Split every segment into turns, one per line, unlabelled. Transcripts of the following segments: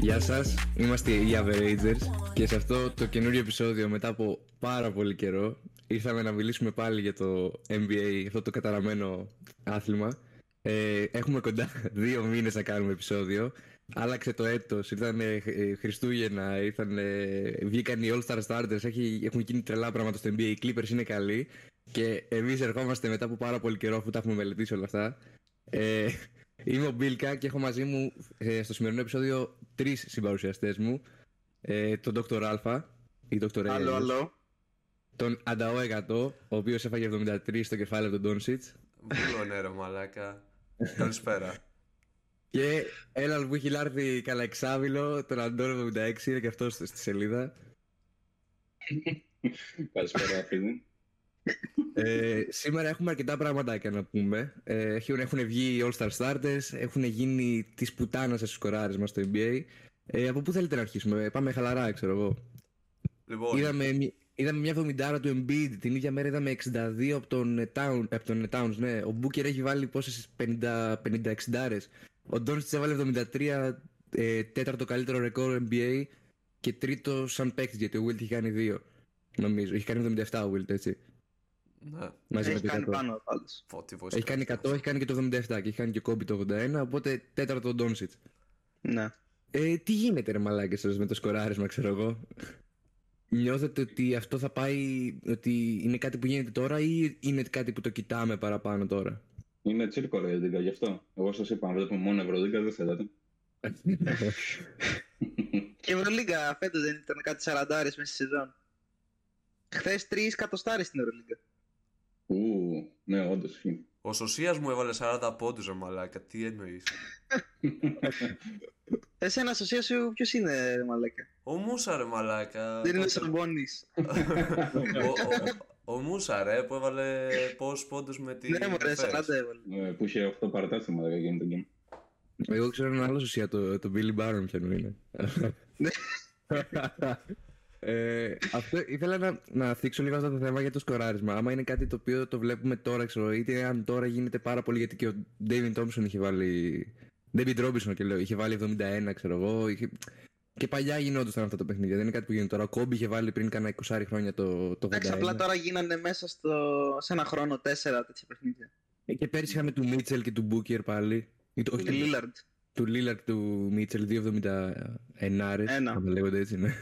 Γεια σας, είμαστε οι Averagers και σε αυτό το καινούριο επεισόδιο μετά από πάρα πολύ καιρό ήρθαμε να μιλήσουμε πάλι για το NBA, αυτό το καταραμένο άθλημα. Ε, έχουμε κοντά δύο μήνες να κάνουμε επεισόδιο. Άλλαξε το έτος, ήρθαν ε, Χριστούγεννα, ήρθαν, βγήκαν οι All-Star Starters, έχει, έχουν γίνει τρελά πράγματα στο NBA, οι Clippers είναι καλοί και εμείς ερχόμαστε μετά από πάρα πολύ καιρό αφού τα έχουμε μελετήσει όλα αυτά. Ε, Είμαι ο Μπίλκα και έχω μαζί μου ε, στο σημερινό επεισόδιο τρεις συμπαρουσιαστές μου. Ε, τον Dr. Αλφα ή Dr.
Άλλο, άλλο.
Τον Ανταό 100, ο οποίος έφαγε 73 στο κεφάλαιο του Ντόνσιτς.
Μπούλο νερό, μαλάκα. Καλησπέρα.
Και έναν που έχει λάρθει καλά εξάβηλο, τον Αντώνο 76, είναι και αυτός στη σελίδα.
Καλησπέρα, φίλοι.
Ε, σήμερα έχουμε αρκετά πράγματα να πούμε. Ε, έχουν, βγει οι All Star Starters, έχουν γίνει τις πουτάνας στου σκοράρε μα στο NBA. Ε, από πού θέλετε να αρχίσουμε, πάμε χαλαρά, ξέρω εγώ.
Λοιπόν.
Είδαμε, είδαμε μια εβδομηντάρα του Embiid, την ίδια μέρα είδαμε 62 από τον Towns. Από τον Towns ναι. Ο Booker έχει βάλει πόσες 50-60 Ο Doncic έβαλε 73, ε, τέταρτο καλύτερο ρεκόρ NBA και τρίτο σαν παίκτης γιατί ο Wilt έχει κάνει δύο. Νομίζω. Έχει κάνει 77 ο Wilt, έτσι.
Ναι.
Μαζί
Έχει
με το
κάνει
100.
πάνω πάντως.
Έχει κάνει 100, έχει κάνει και το 77 και έχει κάνει και κόμπι το 81, οπότε τέταρτο ο Ντόνσιτ.
Ναι.
Ε, τι γίνεται ρε μαλάκες σας με το σκοράρισμα ξέρω εγώ; Νιώθετε ότι αυτό θα πάει, ότι είναι κάτι που γίνεται τώρα ή είναι κάτι που το κοιτάμε παραπάνω τώρα;
Είναι τσίρκο ρε Ευρωλίγκα, γι' αυτό. Εγώ σας είπα, αν βλέπουμε μόνο Ευρωλίγκα, δεν θέλατε.
Και η Ευρωλίγκα φέτος δεν ήταν κάτι 40 μέσα στη σεζόν. Χθες τρεις κατοστάρες στην Ευρωλίγκα.
Ου, ναι, όντως.
Ο Σωσίας μου έβαλε 40 πόντους ρε μαλάκα. Τι εννοείς;
Εσένα σωσίας σου ποιος είναι ρε μαλάκα;
Ο Μούσα ρε μαλάκα.
Δεν είναι ο
Τότε-
Σαρμπόνης.
ο, ο, ο Μούσα ρε που έβαλε πόσους πόντους με τη
Ναι μωρέ,
Εφές.
40 έβαλε.
Ε, που είχε 8 παρατάσματα για γίνει το game.
Εγώ ξέρω έναν άλλο ουσία, το, το Billy Baron ποιον είναι. ε, αυτό ήθελα να, να θίξω λίγο αυτό το θέμα για το σκοράρισμα. Άμα είναι κάτι το οποίο το βλέπουμε τώρα, ξέρω, είτε αν τώρα γίνεται πάρα πολύ γιατί και ο David Thompson είχε βάλει. David Robinson και λέω, είχε βάλει 71, ξέρω εγώ. Είχε... Και παλιά γινόντουσαν αυτά τα παιχνίδια. Δεν είναι κάτι που γίνεται τώρα. Ο Κόμπι είχε βάλει πριν κάνα 20 χρόνια το, το 81.
Εντάξει, απλά τώρα γίνανε μέσα στο... σε ένα χρόνο τέσσερα τέτοια παιχνίδια.
Ε, Και πέρυσι είχαμε του Μίτσελ και του Μπούκερ πάλι. Ή το- όχι,
Του Λίλαρντ.
του Λίλαρτ του Μίτσελ 2,71
Ένα.
άμα λέγονται έτσι ναι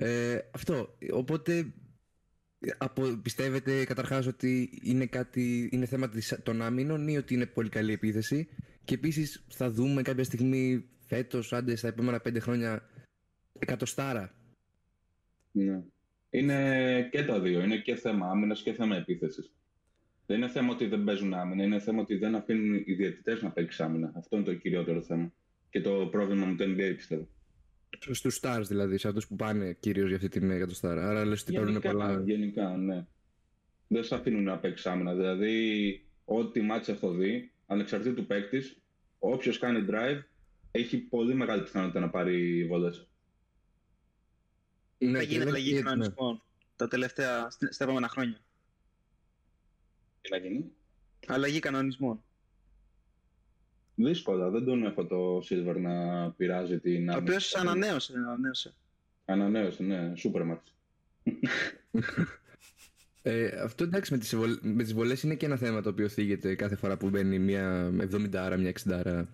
ε, αυτό οπότε από, πιστεύετε καταρχάς ότι είναι κάτι είναι θέμα της, των άμυνων ή ότι είναι πολύ καλή επίθεση; Και επίσης θα δούμε κάποια στιγμή φέτος άντε στα επόμενα πέντε χρόνια εκατοστάρα
Ναι. Είναι και τα δύο. Είναι και θέμα άμυνας και θέμα επίθεσης. Δεν είναι θέμα ότι δεν παίζουν άμυνα, είναι θέμα ότι δεν αφήνουν οι διαιτητές να παίξει άμυνα. Αυτό είναι το κυριότερο θέμα. Και το πρόβλημα με το NBA πιστεύω.
Στους stars δηλαδή σε αυτούς που πάνε κυρίως για αυτή την εκατοστάρα άρα λες ότι παίρνουν
Γενικά,
πολλά
γενικά, ναι. Δεν σε αφήνουν να παίξει άμυνα. Δηλαδή, ό,τι μάτσα έχω δει, ανεξαρτήτου παίκτης, όποιος κάνει drive, έχει πολύ μεγάλη πιθανότητα να πάρει βολέ.
Ναι,
Θα
και
γίνει
δεν-
αλλαγή
ναι.
κανονισμών τα τελευταία, στα στα επόμενα χρόνια.
Τι να γίνει;
Αλλαγή κανονισμών.
Δύσκολα, δεν τον έχω το Silver να πειράζει την
Ο
άμυνα.
οποίος ανανέωσε, δεν ανανέωσε.
Ανανέωσε, ναι, Supermax.
Ε, αυτό εντάξει με τις, βολ... με τις βολές είναι και ένα θέμα το οποίο θίγεται κάθε φορά που μπαίνει μια 70 άρα, μια 60 άρα.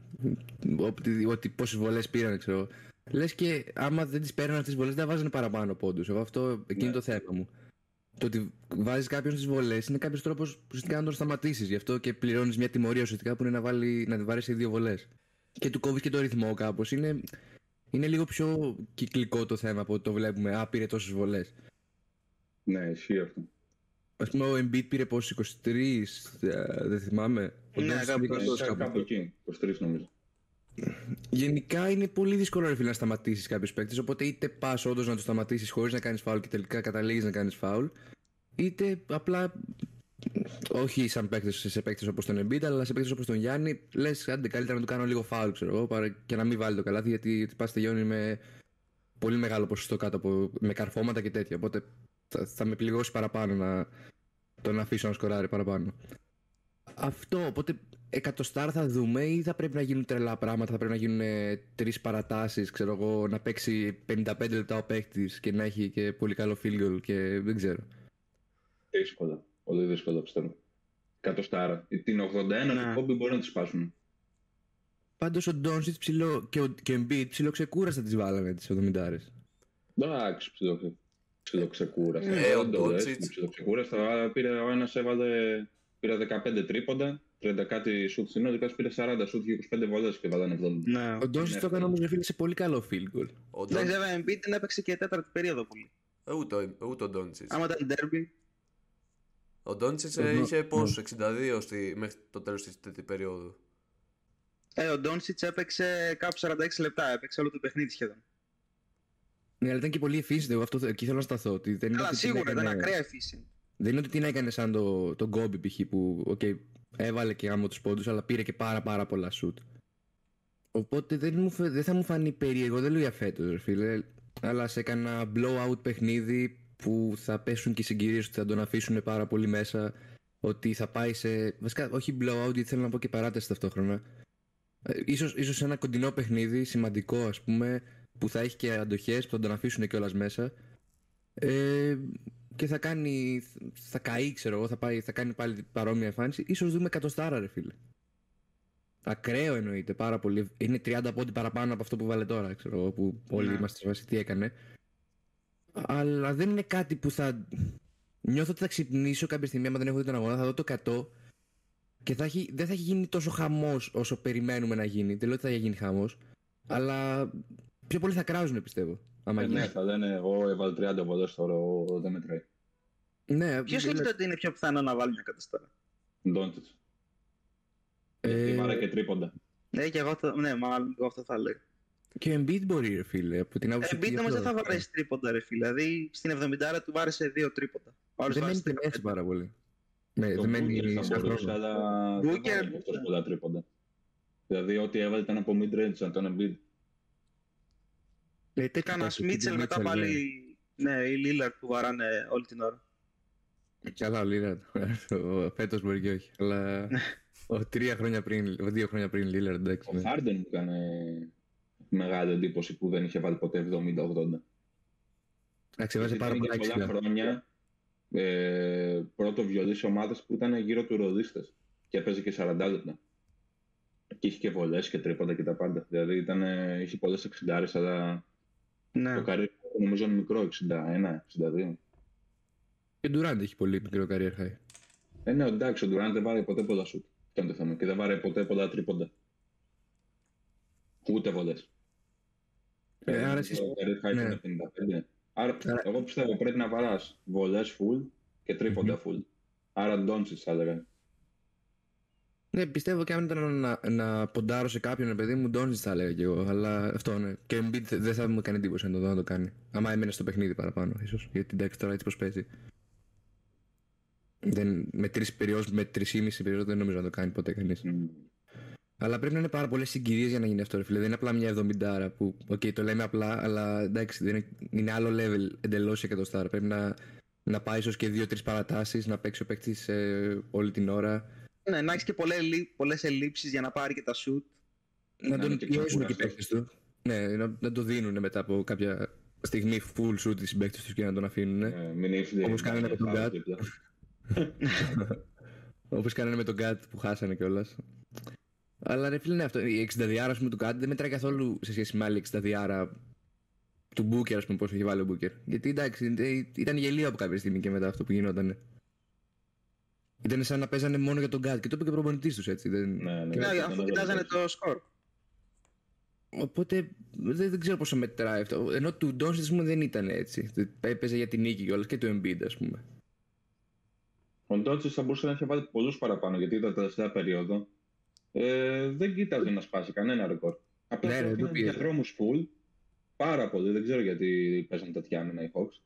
Ότι, ότι πόσες βολές πήραν, ξέρω. Λες και άμα δεν τις παίρνουν αυτές τις βολές δεν βάζανε παραπάνω πόντους. Εγώ αυτό εκεί είναι το θέμα μου. Το ότι βάζεις κάποιον στις βολές είναι κάποιος τρόπος ουσιαστικά να τον σταματήσεις. Γι' αυτό και πληρώνεις μια τιμωρία ουσιαστικά που είναι να, βάλει, να βάρεις σε δύο βολές. Και του κόβεις και το ρυθμό κάπως. Είναι, είναι λίγο πιο κυκλικό το θέμα από ότι το βλέπουμε. Α, πήρε τόσες βολές.
Ναι, ισχύει αυτό.
Α πούμε, ο Embiid πήρε πόσου 23, ε, δεν θυμάμαι. Ο
Ναι,
Doncic
κάπου
πήρε
εκεί.
τόσους
Ε,
κάπου
κάπου
εκεί.
εκεί, 23 νομίζω.
Γενικά είναι πολύ δύσκολο ρε φίλε, να σταματήσεις κάποιους παίκτες. Οπότε είτε πας όντως να τους σταματήσεις χωρίς να κάνεις φάουλ και τελικά καταλήγεις να κάνεις φάουλ, είτε απλά. Όχι σαν παίκτες σε παίκτες όπως τον Embiid, αλλά σε παίκτες όπως τον Γιάννη, λες άντε καλύτερα να του κάνω λίγο φάουλ, ξέρω εγώ, παρά και να μην βάλει το καλάθι, γιατί πας τελειώνει με πολύ μεγάλο ποσοστό κάτω από. με καρφώματα και τέτοια. Οπότε θα, θα με πληγώσει παραπάνω να τον αφήσω να σκοράρει παραπάνω. Αυτό, οπότε εκατοστάρ θα δούμε ή θα πρέπει να γίνουν τρελά πράγματα, θα πρέπει να γίνουν ε, τρεις παρατάσεις, ξέρω εγώ, να παίξει 55 λεπτά ο παίκτης και να έχει και πολύ καλό field goal και δεν ξέρω.
Δύσκολα. Πολύ δύσκολα πιστεύω. Κατοστάρα. Την 81
Ναι.
του Κόμπι μπορεί να τη σπάσουν.
Πάντως ο Ντόνσιτς ψηλό και ο, και ο Embiid ψηλό ξεκούραστα τις βάλανε τις 70
Εντάξει, ψιλο- ψιλοξεκούραστα.
Ε, ο
Όντως,
Ντόντσιτς-
έτσι, ψιλοξεκούραστα. Αλλά Πήρε, ο ένας έβαλε πήρε 15 τρίποντα, 30 κάτι σουτς στην ώρα, πήρε 40 σουτς και 25 βολές και βάλανε 70.
Ναι.
Ο Ντόνσιτς το έκανε όμως ρε φίλε σε πολύ καλό field goal.
Ο
Εντάξει,
Ντόν-
βέβαια, Embiid την έπαιξε και τέταρτη περίοδο πολύ.
Ε, Ούτε ο- ούτε ο Ντόντσιτς.
Άμα ήταν derby,
Ο Ντόντσιτς
Ο
ε,
Ντο-
είχε πόσο, 62 στη, μέχρι το τέλος της τρίτη περίοδου.
ε, ο Ντόνσιτς έπαιξε κάπου 46 λεπτά, έπαιξε όλο το παιχνίδι σχεδόν.
Ναι, αλλά ήταν και πολύ efficient. Εγώ αυτό, εκεί θέλω να σταθώ. Ότι δεν είναι
Αλλά
ότι την
σίγουρα ήταν
έκανε-
ακραία efficient.
Δεν είναι ότι την έκανε σαν το, το Gobi π.χ. που okay, έβαλε και γάμο τους πόντους, αλλά πήρε και πάρα πάρα πολλά shoot. Οπότε δεν, μου, φε- δεν θα μου φανεί περίεργο, δεν λέω για φέτος, ρε φίλε. Αλλά σε κανένα blowout παιχνίδι που θα πέσουν και οι συγκυρίες ότι θα τον αφήσουν πάρα πολύ μέσα. Ότι θα πάει σε. Βασικά, όχι blowout, γιατί θέλω να πω και παράταση ταυτόχρονα. Ε, ίσως, ίσως ένα κοντινό παιχνίδι, σημαντικό ας πούμε, που θα έχει και αντοχές που θα τον αφήσουν κιόλας μέσα. Ε, και θα κάνει, θα καεί ξέρω εγώ, θα, πάει, θα κάνει πάλι παρόμοια εμφάνιση. Ίσως δούμε εκατοστάρα ρε φίλε. Ακραίο εννοείται πάρα πολύ. Είναι 30 πόντι παραπάνω από αυτό που βάλε τώρα, ξέρω εγώ, που όλοι
Ναι.
είμαστε σε βάση τι έκανε. Αλλά δεν είναι κάτι που θα... Νιώθω ότι θα ξυπνήσω κάποια στιγμή, άμα δεν έχω δει τον αγώνα, θα δω το 100 και θα έχει, δεν θα έχει γίνει τόσο χαμός όσο περιμένουμε να γίνει. Δεν λέω ότι θα γίνει χαμός, αλλά πιο πολύ θα κράζουν πιστεύω. Άμα
Ε,
γίνει.
ναι, θα λένε εγώ έβαλε 30 βολές τώρα, ο- δεν μετράει.
Ναι,
Ποιος
δεν
λέγεται ότι είναι πιο πιθανό να βάλει μια κατοστάρα.
Ντόντιτς.
Ε,
Γιατί βάρε και τρίποντα.
Ναι, και εγώ θα, ναι, μάλλον εγώ αυτό θα λέω.
Και ο Embiid μπορεί, ρε φίλε, από την άποψη.
Embiid
ότι
όμως δεν
αυτό-
θα βαρέσει τρίποντα, ρε φίλε. Δηλαδή στην 70 του βάρεσε δύο τρίποντα. Όλος
Δεν μένει
βάρεσε
και μέσα
15.
πάρα πολύ. Ναι,
Το
δεν μένει
Booker
σε
θα μπορούσε,
χρόνο.
αλλά
Booker,
δεν βάλε αυτός πολλά τρίποντα. Δηλαδή ό,τι έβαλε ήταν από mid-range, σαν τον Embiid.
Ε, τέτοιο
Κάνα
κάτι,
Μίτσελ
τύπου
μετά
Mitchell,
πάλι. Ναι, η Λίλαρ που βαράνε όλη την ώρα.
ναι. Καλά, ο Λίλαρντ. Φέτος μπορεί και όχι. Αλλά. ο, τρία χρόνια πριν, ο δύο χρόνια πριν Λίλαρντ, εντάξει.
Ο
ναι.
Harden μου έκανε μεγάλη εντύπωση που δεν είχε βάλει ποτέ 70-80.
Εντάξει, βάζει
Γιατί
πάρα
ήταν
πολλά
για πολλά
ξύλα.
χρόνια ε, πρώτο βιολί σε ομάδες που ήταν γύρω του ροδίστες και έπαιζε και 40 λεπτά. Και είχε και βολές και τρίποντα και τα πάντα. Δηλαδή ήταν, ε, είχε πολλές εξιντάρες, αλλά
Ναι.
το καρύδι νομίζω είναι μικρό, 61-62.
Και ο Ντουράντ έχει πολύ μικρό career high.
Ε, ναι, εντάξει, ο Ντουράντ δεν βάρε ποτέ πολλά σουτ. Αυτό είναι το θέμα. Και δεν βάρε ποτέ πολλά τρίποντα. Ούτε βολές.
Ε, άρα εσείς-
Το career high
ναι.
είναι 55. Άρα,
Άρα-
εγώ πιστεύω πρέπει να βαράς βολές full και τρίποντα full. Άρα Ντόντσιτς θα έλεγα.
Ναι, πιστεύω και αν ήταν να, να ποντάρω σε κάποιον, ρε παιδί μου, Ντόνζιτ θα έλεγα κι εγώ. Αλλά αυτό ναι. Και ο Embiid δεν θα μου κάνει εντύπωση να το δω να το κάνει. Άμα έμενε στο παιχνίδι παραπάνω, ίσως. Γιατί εντάξει τώρα έτσι πώ παίζει. Δεν, με τρεις περιόδου, με τρεις περιόδου δεν νομίζω να το κάνει ποτέ κανείς.
Μμ.
Αλλά πρέπει να είναι πάρα πολλές συγκυρίες για να γίνει αυτό, ρε φίλε. Δεν είναι απλά μια 70 που, οκ, το λέμε απλά, αλλά εντάξει, δεν είναι, είναι άλλο level εντελώς η εκατοστάρα. Πρέπει να, να πάει ίσως και δύο-τρεις παρατάσεις, να παίξει ο παίκτης ε, όλη την ώρα.
Ναι, να έχεις και πολλές ελλείψεις για να πάρει και τα shoot.
να
Να
τον
είναι και
πιέζουν και οι
ξεκούραστος.
παίκτες του. Ναι, να, να το δίνουν μετά από κάποια στιγμή full shoot οι συμπαίκτες τους και να τον αφήνουν. Ναι.
Ε, μην ήρθε
Όπως κάνανε με τον
φάουλ
Γκάτ.
δίπλα.
Όπως κάνανε με τον Γκάτ που χάσανε κιόλας. Αλλά ρε φίλε, ναι, αυτό, η 60 ας πούμε του Γκάτ δεν μετράει καθόλου σε σχέση με άλλη 60 του Booker, ας πούμε, πώς έχει βάλει ο Booker. Γιατί εντάξει, ε, ήταν γελίο από κάποια στιγμή και μετά αυτό που γινόταν. Ήταν σαν να παίζανε μόνο για τον Γκάτ και το είπε και ο προπονητής τους έτσι. Δεν...
Ναι, ναι.
Ναι,
ήταν
αφού
ένα
κοιτάζανε
λεπτό.
το σκορ.
Οπότε δεν, δεν ξέρω πόσο μετράει αυτό. Ενώ του Ντόνσιτς πούμε δεν ήταν έτσι. Έπαιζε για την νίκη κιόλας και του Embiid, ας πούμε.
Ο Ντόντσιτς θα μπορούσε να έχει βάλει πολλούς παραπάνω γιατί ήταν τελευταία περίοδο. Ε, δεν κοίταζε να σπάσει κανένα ρεκόρ. Απλά
Ναι,
ναι,
ναι, το
ναι,
πήρε.
για δρόμους full. Πάρα πολύ. Δεν ξέρω γιατί παίζαν τέτοια άμυνα οι Hawks.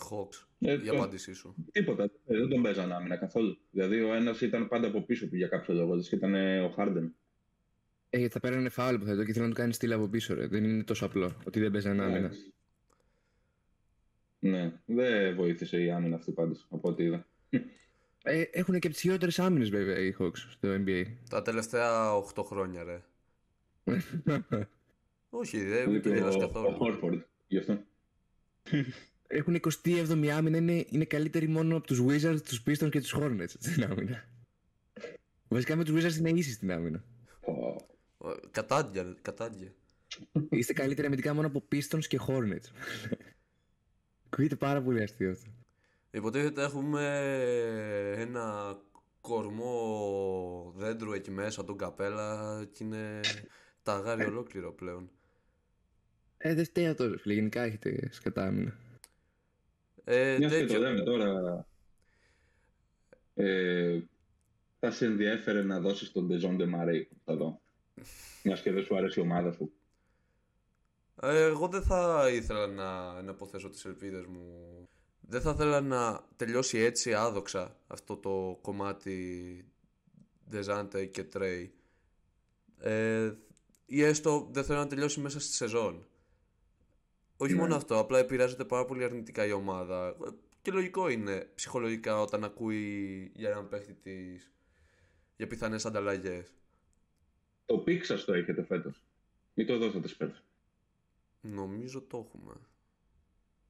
Hawks.
Ε,
Η
το-
απάντησή σου.
Τίποτα. Ε, δεν τον παίζαν άμυνα καθόλου. Δηλαδή ο ένας ήταν πάντα από πίσω του για κάποιο λόγο. Δηλαδή και ήταν ε, ο Harden.
Ε, γιατί θα παίρνανε φάουλ που θα το και ήθελα να του κάνει στυλ από πίσω, ρε. Δεν είναι τόσο απλό ότι δεν παίζανε άμυνα.
Εντάξει. Ναι, δεν βοήθησε η άμυνα αυτή πάντως από ό,τι είδα.
Ε, έχουν και από τι χειρότερε άμυνες βέβαια οι Hawks στο NBA.
Τα τελευταία 8 χρόνια, ρε. Όχι, δεν
Λείπει
το γελάς
ο, ο
καθόλου.
Horford, γι' αυτό.
Έχουν 27η άμυνα, είναι, είναι καλύτεροι μόνο από τους Wizards, τους Pistons και τους Hornets στην άμυνα. Βασικά με τους Wizards είναι ίσοι στην άμυνα.
Ω,
Ε, Κατάντια, ρε, κατάντια.
Είστε καλύτεροι αμυντικά μόνο από Pistons και Hornets. Ακούγεται πάρα πολύ αστείο αυτό.
Υποτίθεται έχουμε ένα κορμό δέντρου εκεί μέσα, τον καπέλα και είναι ταγάρι ολόκληρο πλέον.
Ε, δεν φταίει αυτό, ρε φίλε. Γενικά έχετε σκατά άμυνα.
Ε,
Μια και το
τέτοιο.
λέμε τώρα, ε, θα σε ενδιέφερε να δώσεις τον Dejon De Marais εδώ. Μιας και δεν σου αρέσει η ομάδα σου.
Ε, εγώ δεν θα ήθελα να, να αποθέσω τις ελπίδες μου. Δεν θα ήθελα να τελειώσει έτσι άδοξα αυτό το κομμάτι Δεζάντε και Τρέι. Ε, ή έστω δεν θέλω να τελειώσει μέσα στη σεζόν. Όχι
Ναι.
μόνο αυτό, απλά επηρεάζεται πάρα πολύ αρνητικά η ομάδα. Ε, Και λογικό είναι ψυχολογικά όταν ακούει για έναν παίχτη της, για πιθανές ανταλλαγές.
Το pick σας το έχετε φέτος; Ή το δώσατε Spurs;
Νομίζω το έχουμε.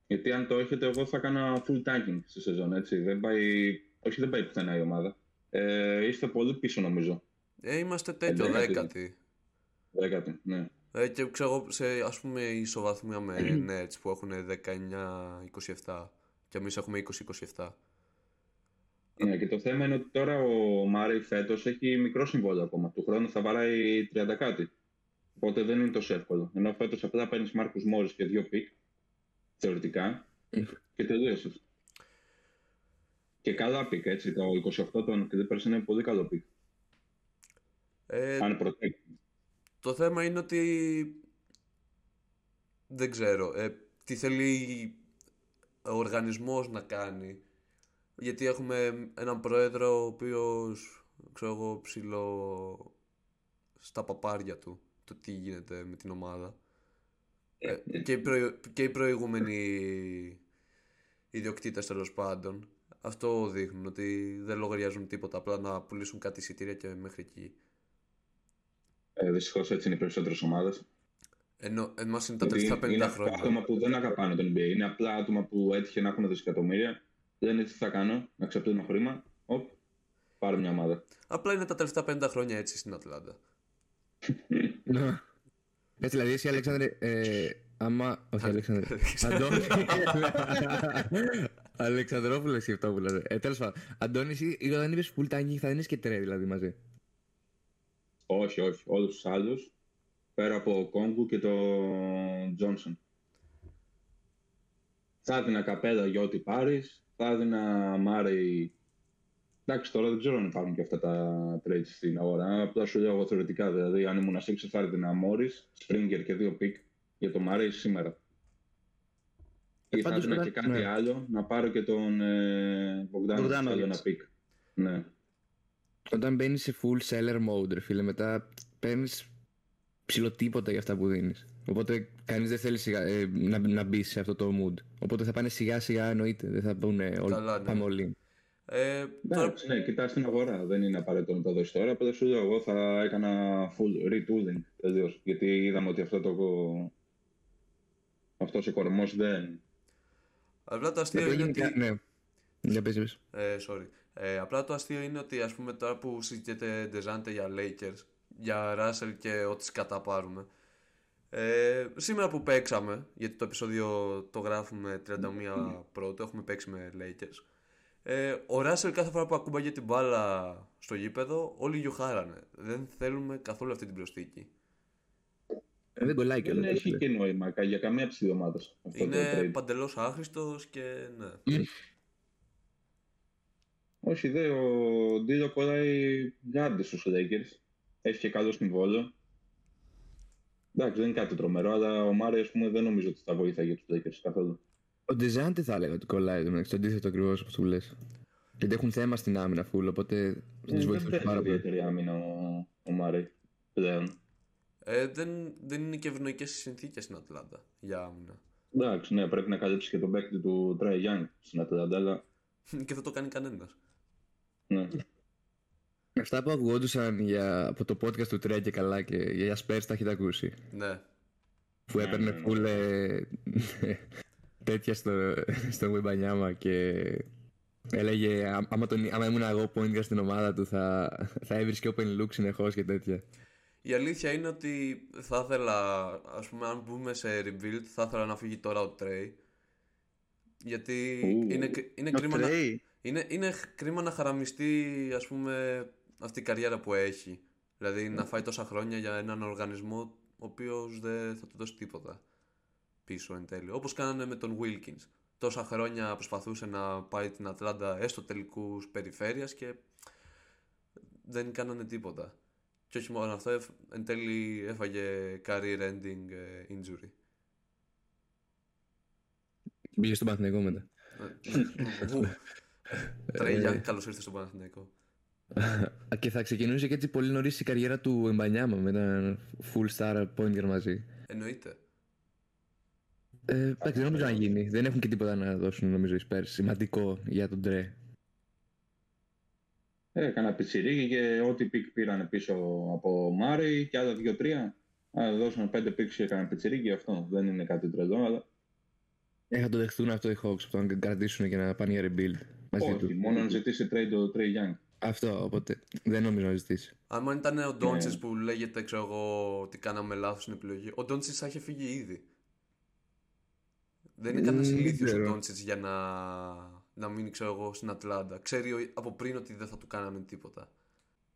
Γιατί αν το έχετε, εγώ θα έκανα full tanking στη σεζόν, έτσι. Δεν πάει... Όχι, δεν πάει πουθενά η ομάδα. Ε, είστε πολύ πίσω, νομίζω.
Ε, είμαστε τέτοιο,
Εντεκάτη.
δέκατη.
Δέκατη, ναι.
Ε, και ξέρω εγώ σε ας πούμε ισοβαθμία με Nets που έχουν 19-27 και εμείς έχουμε 20-27.
Ναι, και το θέμα είναι ότι τώρα ο Μάρι φέτος έχει μικρό συμβόλαιο ακόμα. Του χρόνου θα βαράει 30 κάτι. Οπότε δεν είναι τόσο εύκολο. Ενώ φέτος απλά παίρνεις Μάρκους Μόρις και δύο pick, θεωρητικά, και τελείωσες. Και καλά pick, έτσι. Το 28 των Clippers είναι πολύ καλό pick.
Ε,
Unprotected.
Το θέμα είναι ότι δεν ξέρω ε, τι θέλει ο οργανισμός να κάνει. Γιατί έχουμε έναν πρόεδρο ο οποίος ξέρω εγώ ψηλό στα παπάρια του το τι γίνεται με την ομάδα. Ε, και, οι προηγου- και οι προηγούμενοι ιδιοκτήτες τέλος πάντων αυτό δείχνουν ότι δεν λογαριάζουν τίποτα απλά να πουλήσουν κάτι εισιτήρια και μέχρι εκεί
Ε, Δυστυχώς έτσι είναι οι περισσότερες ομάδες.
ενώ εμάς είναι τα τελευταία 50
είναι
χρόνια
άτομα που δεν αγαπάνε τον NBA. Είναι απλά άτομα που έτυχε να έχουν δισεκατομμύρια. Λένε τι θα κάνω, να ξεπλύνω χρήμα. Οπ, πάρω μια ομάδα.
Απλά είναι τα τελευταία 50 χρόνια έτσι στην Ατλάντα.
Να. Έτσι, δηλαδή, εσύ, Αλέξανδρε, ε, άμα. Όχι, Αλέξανδρε. Αντώνη. Αλεξανδρόπουλο σκεφτό που λέτε. Ε, τέλος πάντων. Αντώνη, εσύ όταν είπες full tanking θα δίνεις και Τρέι δηλαδή μαζί.
Όχι, όχι. Όλους τους άλλους. Πέρα από Οκόνγκου και τον Τζόνσον. Θα έδινα Καπέλα για ό,τι πάρει. Θα έδινα Μάρι. Εντάξει, τώρα δεν ξέρω αν υπάρχουν και αυτά τα trades στην αγορά. Απλά σου λέω εγώ θεωρητικά. Δηλαδή, αν ήμουν Sixers, θα έδινα Μόρις, Springer και δύο pick για το Μάρι σήμερα. Ή θα
πάντως
έδινα
όταν-
και κάτι
ναι.
άλλο να πάρω και τον ε, Bogdanovic
Bogdanovic.
άλλο ένα pick. Ναι.
Όταν μπαίνεις σε full seller mode, ρε φίλε, μετά παίρνεις ψηλοτίποτα για αυτά που δίνεις. Οπότε κανείς δεν θέλει σιγά, ε, να, να μπει σε αυτό το mood. Οπότε θα πάνε σιγά σιγά, εννοείται. Δεν θα πούνε όλοι.
Καλά, ναι.
Πάμε όλοι.
Ε, τώρα,
Εντάξει, ναι, κοιτά την αγορά. Δεν είναι απαραίτητο να το δώσεις τώρα. Απλά σου λέω, εγώ θα έκανα full retooling τελείως. Γιατί είδαμε ότι αυτό το. αυτός ο κορμός δεν.
απλά το αστείο
Αυτό
είναι
γενικά-
ότι...
Ναι. Για πες, πες.
Ε, sorry. Ε, απλά το αστείο είναι ότι ας πούμε τώρα που συζητιέται Ντεζάντε για Lakers, για Russell και ό,τι σκατά πάρουμε. Ε, σήμερα που παίξαμε, γιατί το επεισόδιο το γράφουμε 31 πρώτο, έχουμε παίξει με Lakers. Ε, ο Russell κάθε φορά που ακούμπαγε την μπάλα στο γήπεδο, όλοι γιοχάρανε. Δεν θέλουμε καθόλου αυτή την προσθήκη.
Ε, δεν κολλάει
Δεν
κιόλας, ρε
έχει
φίλε.
και νόημα κα- για καμία ψηλή ομάδα αυτό το
Είναι
trade.
παντελώς άχρηστος και ναι.
Όχι, δε, ο Ντίλο κολλάει γκάρντι στους Lakers. Έχει και καλό συμβόλαιο. Εντάξει, δεν είναι κάτι τρομερό, αλλά ο Μάρι, ας πούμε, δεν νομίζω ότι θα βοήθαγε τους Lakers καθόλου.
Ο Ντεζάντε θα έλεγα ότι κολλάει το μεταξύ. Το αντίθετο ακριβώς όπω του λες. Γιατί έχουν θέμα στην άμυνα full, οπότε θα τους
Ε, δεν
βοηθούσε
παίζει
πάρα πολύ.
ιδιαίτερη άμυνα ο, ο Μάρι πλέον.
Ε, δεν, δεν είναι και ευνοϊκές οι συνθήκες στην Ατλάντα για άμυνα.
Εντάξει, ναι, πρέπει να καλύψει και τον παίκτη του Τρέι Young στην Ατλάντα, αλλά
και δεν το κάνει κανένας.
Ναι.
Αυτά που ακουγόντουσαν για, από το podcast του Τρέι και καλά και για Spurs τα έχετε ακούσει.
Ναι.
Που
Ναι,
έπαιρνε
ναι, ναι.
full ε, τέτοια στο, στο Wembanyama και έλεγε «Α- άμα, τον, άμα ήμουν εγώ point guard στην ομάδα του θα, θα έβρισκε open look συνεχώς και τέτοια.
Η αλήθεια είναι ότι θα ήθελα, ας πούμε, αν μπούμε σε rebuild, θα ήθελα να φύγει τώρα ο Trey. Γιατί
Ου.
είναι, κρι- είναι,
Ο
κρίμα να,
Τρέι.
Είναι, είναι χ- κρίμα να χαραμιστεί, ας πούμε, αυτή η καριέρα που έχει. Δηλαδή να φάει τόσα χρόνια για έναν οργανισμό ο οποίος δεν θα του δώσει τίποτα πίσω εν τέλει. Όπως κάνανε με τον Wilkins. Τόσα χρόνια προσπαθούσε να πάει την Ατλάντα έστω τελικούς περιφέρειας και δεν κάνανε τίποτα. Και όχι μόνο αυτό, εφ- εν τέλει έφαγε career ending ε, injury.
Πήγε στον Παναθηναϊκό μετά.
Τρέλια, καλώς ήρθες στον Παναθηναϊκό.
και θα ξεκινούσε και έτσι πολύ νωρίς η καριέρα του Εμπανιάμα με έναν full star point guard μαζί.
Εννοείται.
Ε, εντάξει, δεν νομίζω να γίνει. Δεν έχουν και τίποτα να δώσουν νομίζω οι Spurs. Σημαντικό για τον Τρέ.
Ε, Ε, κάνα πιτσιρίκι και ό,τι pick πήραν πίσω από Μάρι και άλλα δύο-τρία. Α, δώσαν πέντε picks και έκανα πιτσιρίκι αυτό. Δεν είναι κάτι τρελό, αλλά
Ε, θα το δεχτούν αυτό οι Hawks που θα κρατήσουν και να πάνε για rebuild μαζί
όχι.
του.
Μόνο αν ζητήσει trade το Trey Young.
Αυτό, οπότε δεν νομίζω να ζητήσει.
Αν ήταν ο Ντόντσιτς
Ναι.
που λέγεται, ξέρω εγώ, ότι κάναμε λάθος στην επιλογή, ο Ντόντσιτς θα είχε φύγει ήδη. Δεν είναι κανένας
Μμμ, δεν
ηλίθιο ο
ξέρω.
Ντόντσιτς για να, να μείνει, ξέρω εγώ, στην Ατλάντα. Ξέρει ο- από πριν ότι δεν θα του κάνανε τίποτα.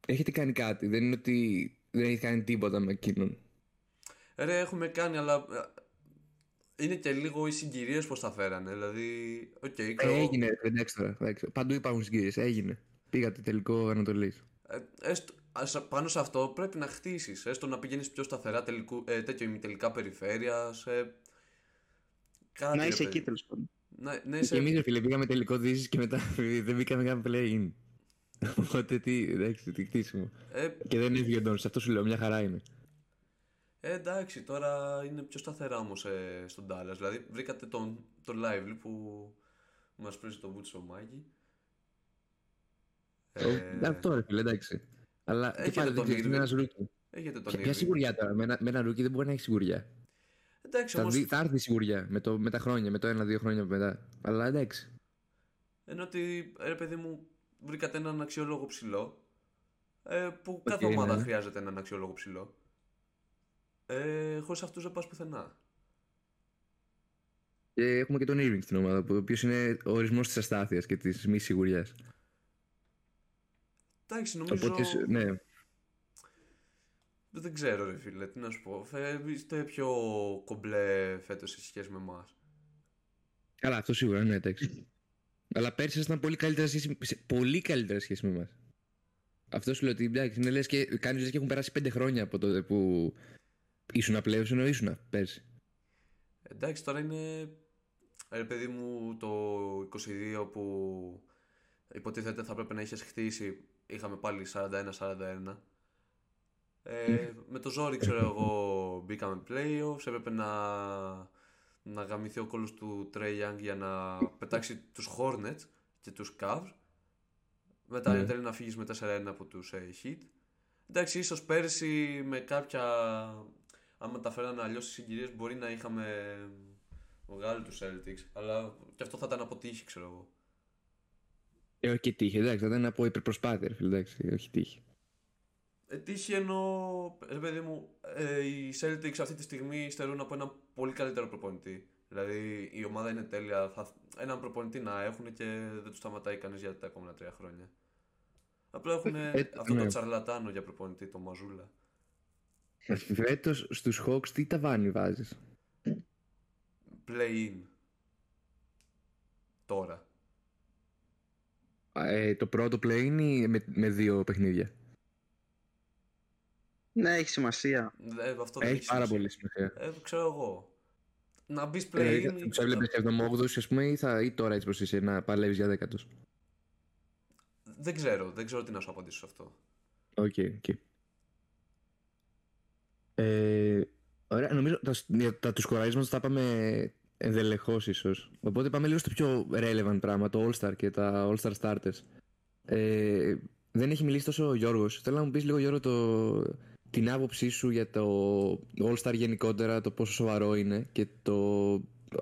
Έχετε κάνει κάτι. Δεν είναι ότι δεν έχει κάνει τίποτα με εκείνον.
Ρε, έχουμε κάνει, αλλά ε, είναι και λίγο οι συγκυρίες πώς τα φέρανε. Δηλαδή, οκ,
Ε,
ξέρω εγώ,
έγινε, εντάξει τώρα. εντάξει. Παντού υπάρχουν συγκυρίες. Έγινε. Πήγατε τελικό Ανατολής.
ε, έστω- ας- πάνω σε αυτό πρέπει να χτίσεις. Έστω να πηγαίνεις πιο σταθερά τελικού, ε, τέτοιο ημιτελικά περιφέρεια. Ε, κάτι,
Να
ρε,
είσαι
παιδί.
εκεί τέλος πάντων.
Ναι, ναι,
Και
σε-
εμείς, φίλε, πήγαμε τελικό Δύσης και μετά δεν μπήκαμε καν play-in. Οπότε τι, εντάξει, τι κτίσιμο.
Ε,
Και δεν έφυγε ο Ντόνς. Αυτό σου λέω, μια χαρά είναι.
Ε, εντάξει, τώρα είναι πιο σταθερά όμως ε, στον Dallas. Δηλαδή, βρήκατε τον, τον Lively που μας πρίζει τον Βούτσο Μάκη.
Ε, Αυτό ρε φίλε, εντάξει. Αλλά και
έχετε
πάλι δεν
τον
ξέρει, είναι
Irving.
ένα ρούκι.
έχετε τον
Ποια, ποια
Irving.
σιγουριά τώρα, με ένα, με ένα ρούκι δεν μπορεί να έχει σιγουριά.
Εντάξει,
Θα,
όμως,
δει, θα έρθει η σιγουριά με, το, με τα χρόνια, με το ένα-δύο χρόνια μετά. Αλλά εντάξει.
ενώ ότι, ρε παιδί μου, βρήκατε έναν αξιόλογο ψηλό, ε, που κάθε
Οκ,
ομάδα
ναι.
χρειάζεται έναν αξιόλογο ψηλό. Ε, χωρίς αυτούς δεν πας πουθενά.
Και έχουμε και τον Irving στην ομάδα, που- ο οποίος είναι ο ορισμός της αστάθειας και της μη σιγουριάς.
Εντάξει, νομίζω...
Οπότε, ναι,
Δεν ξέρω ρε φίλε, τι να σου πω. Φε- Είστε πιο κομπλέ φέτος σε σχέση με εμάς.
Καλά, αυτό σίγουρα είναι εντάξει. Αλλά πέρσι ήσασταν πολύ καλύτερα σχέση, σε πολύ καλύτερα σχέση με εμάς. Αυτό σου λέω ότι εντάξει, είναι λες και κάνεις λες και έχουν περάσει πέντε χρόνια από τότε που ήσουν πλέον ενώ ήσουν πέρσι.
Εντάξει, τώρα είναι. Ρε παιδί μου, το 22 που υποτίθεται θα πρέπει να είχες χτίσει, είχαμε πάλι 41-41. Ε, με το ζόρι, ξέρω εγώ, μπήκαμε playoffs, έπρεπε να, να γαμηθεί ο κόλλος του Trey Young για να πετάξει τους Hornets και τους Cavs. Μετά
Ναι.
εν τέλει να φύγεις με 4-1 από τους ε, Heat. Εντάξει, ίσως πέρσι με κάποια άμα τα φέρανε αλλιώς στι συγκυρίες, μπορεί να είχαμε βγάλει τους Celtics. Αλλά και αυτό θα ήταν αποτύχει, ξέρω εγώ.
Ε, όχι και τύχη, εντάξει, θα ήταν από υπερπροσπάθεια, ρε φίλε, εντάξει, όχι τύχη.
Ε, τύχη εννοώ, ρε παιδί μου, ε, οι Celtics αυτή τη στιγμή στερούν από έναν πολύ καλύτερο προπονητή. Δηλαδή η ομάδα είναι τέλεια. Θα, έναν προπονητή να έχουν και δεν τους σταματάει κανείς για τα επόμενα τρία χρόνια. Απλά έχουν
Ε,
αυτό
ναι.
το τσαρλατάνο για προπονητή, το Μαζούλα.
Φέτος στους Hawks τι ταβάνι βάζεις;
Play-in. Τώρα.
Ε, το πρώτο play είναι με, με δύο παιχνίδια;
Ναι, έχει σημασία.
Ε, αυτό δεν
Έχει πάρα
σημασία.
πολύ σημασία.
Ε, ξέρω εγώ. Να μπεις
Ε,
play-in.
Τους έβλεπες 7 ας πούμε, ή, θα, ή τώρα έτσι πως είσαι να παλεύεις για δέκατος;
Δεν ξέρω, δεν ξέρω τι να σου απαντήσω σε αυτό.
Οκ, οκ. Ε, ωραία, νομίζω τα, για τα τους σκοραρίσματα τα είπαμε ενδελεχώς ίσως. Οπότε πάμε λίγο στο πιο relevant πράγμα, το All-Star και τα All-Star Starters. Ε, δεν έχει μιλήσει τόσο ο Γιώργος. Θέλω να μου πεις λίγο Γιώργο το, την άποψή σου για το All-Star γενικότερα, το πόσο σοβαρό είναι και το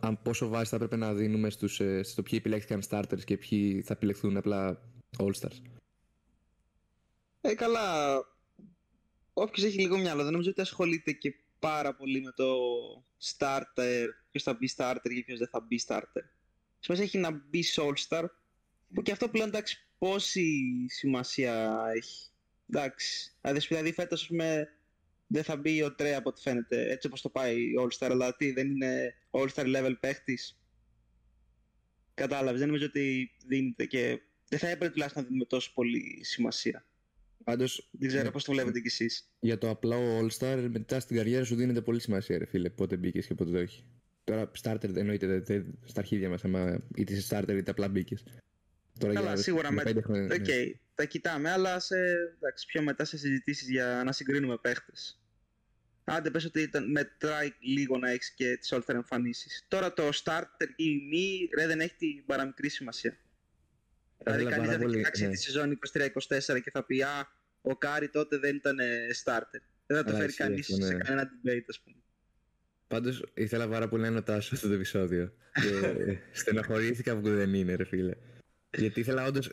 αν πόσο βάση θα έπρεπε να δίνουμε στους, ε, στο ποιοι επιλέχθηκαν starters και ποιοι θα επιλεχθούν απλά All-Stars.
Ε, καλά. Όποιος έχει λίγο μυαλό, δεν νομίζω ότι ασχολείται και πάρα πολύ με το starter, ποιος θα μπει starter και ποιος δεν θα μπει starter. Σημασία έχει να μπει All-Star, που και αυτό πλέον εντάξει πόση σημασία έχει. Εντάξει. Δηλαδή, δηλαδή φέτος, ας πούμε, δεν θα μπει ο Τρέ από ό,τι φαίνεται, έτσι όπως το πάει All-Star, αλλά τι, δεν είναι All-Star level παίχτης. Κατάλαβες, δεν νομίζω ότι δίνεται και δεν θα έπρεπε τουλάχιστον να δίνουμε τόσο πολύ σημασία.
Πάντως,
Δεν ξέρω
ναι.
πώς το βλέπετε κι εσείς.
για το απλό All-Star, μετά στην καριέρα σου δίνεται πολύ σημασία, ρε φίλε, πότε μπήκες και πότε όχι. Τώρα, starter εννοείται, δεν- δεν- στα αρχίδια μας, άμα είτε είσαι starter είτε απλά μπήκες. Τώρα
Καλά,
για-
σίγουρα
για
με...
πέντε χρόνια,
Οκ,
ναι.
τα κοιτάμε, αλλά σε, εντάξει, πιο μετά σε συζητήσεις για να συγκρίνουμε παίχτες. Άντε πες ότι ήταν, μετράει λίγο να έχεις και τις all εμφανίσεις. Τώρα το starter ή μη, ρε, δεν έχει την παραμικρή σημασία. Δηλαδή
ήθελα
κανείς
πάρα
δεν θα
πολύ,
κοιτάξει
ναι.
τη σεζόν 23-24 και θα πει «Α, ο Κάρι τότε δεν ήταν ε, starter». Δεν θα το
Καλά,
φέρει
ισχύει
κανείς
αυτό,
σε
ναι.
κανένα debate, ας πούμε.
Πάντως ήθελα πάρα πολύ να νοτάσω αυτό το επεισόδιο. και στεναχωρήθηκα που δεν είναι, ρε φίλε. Γιατί ήθελα όντως.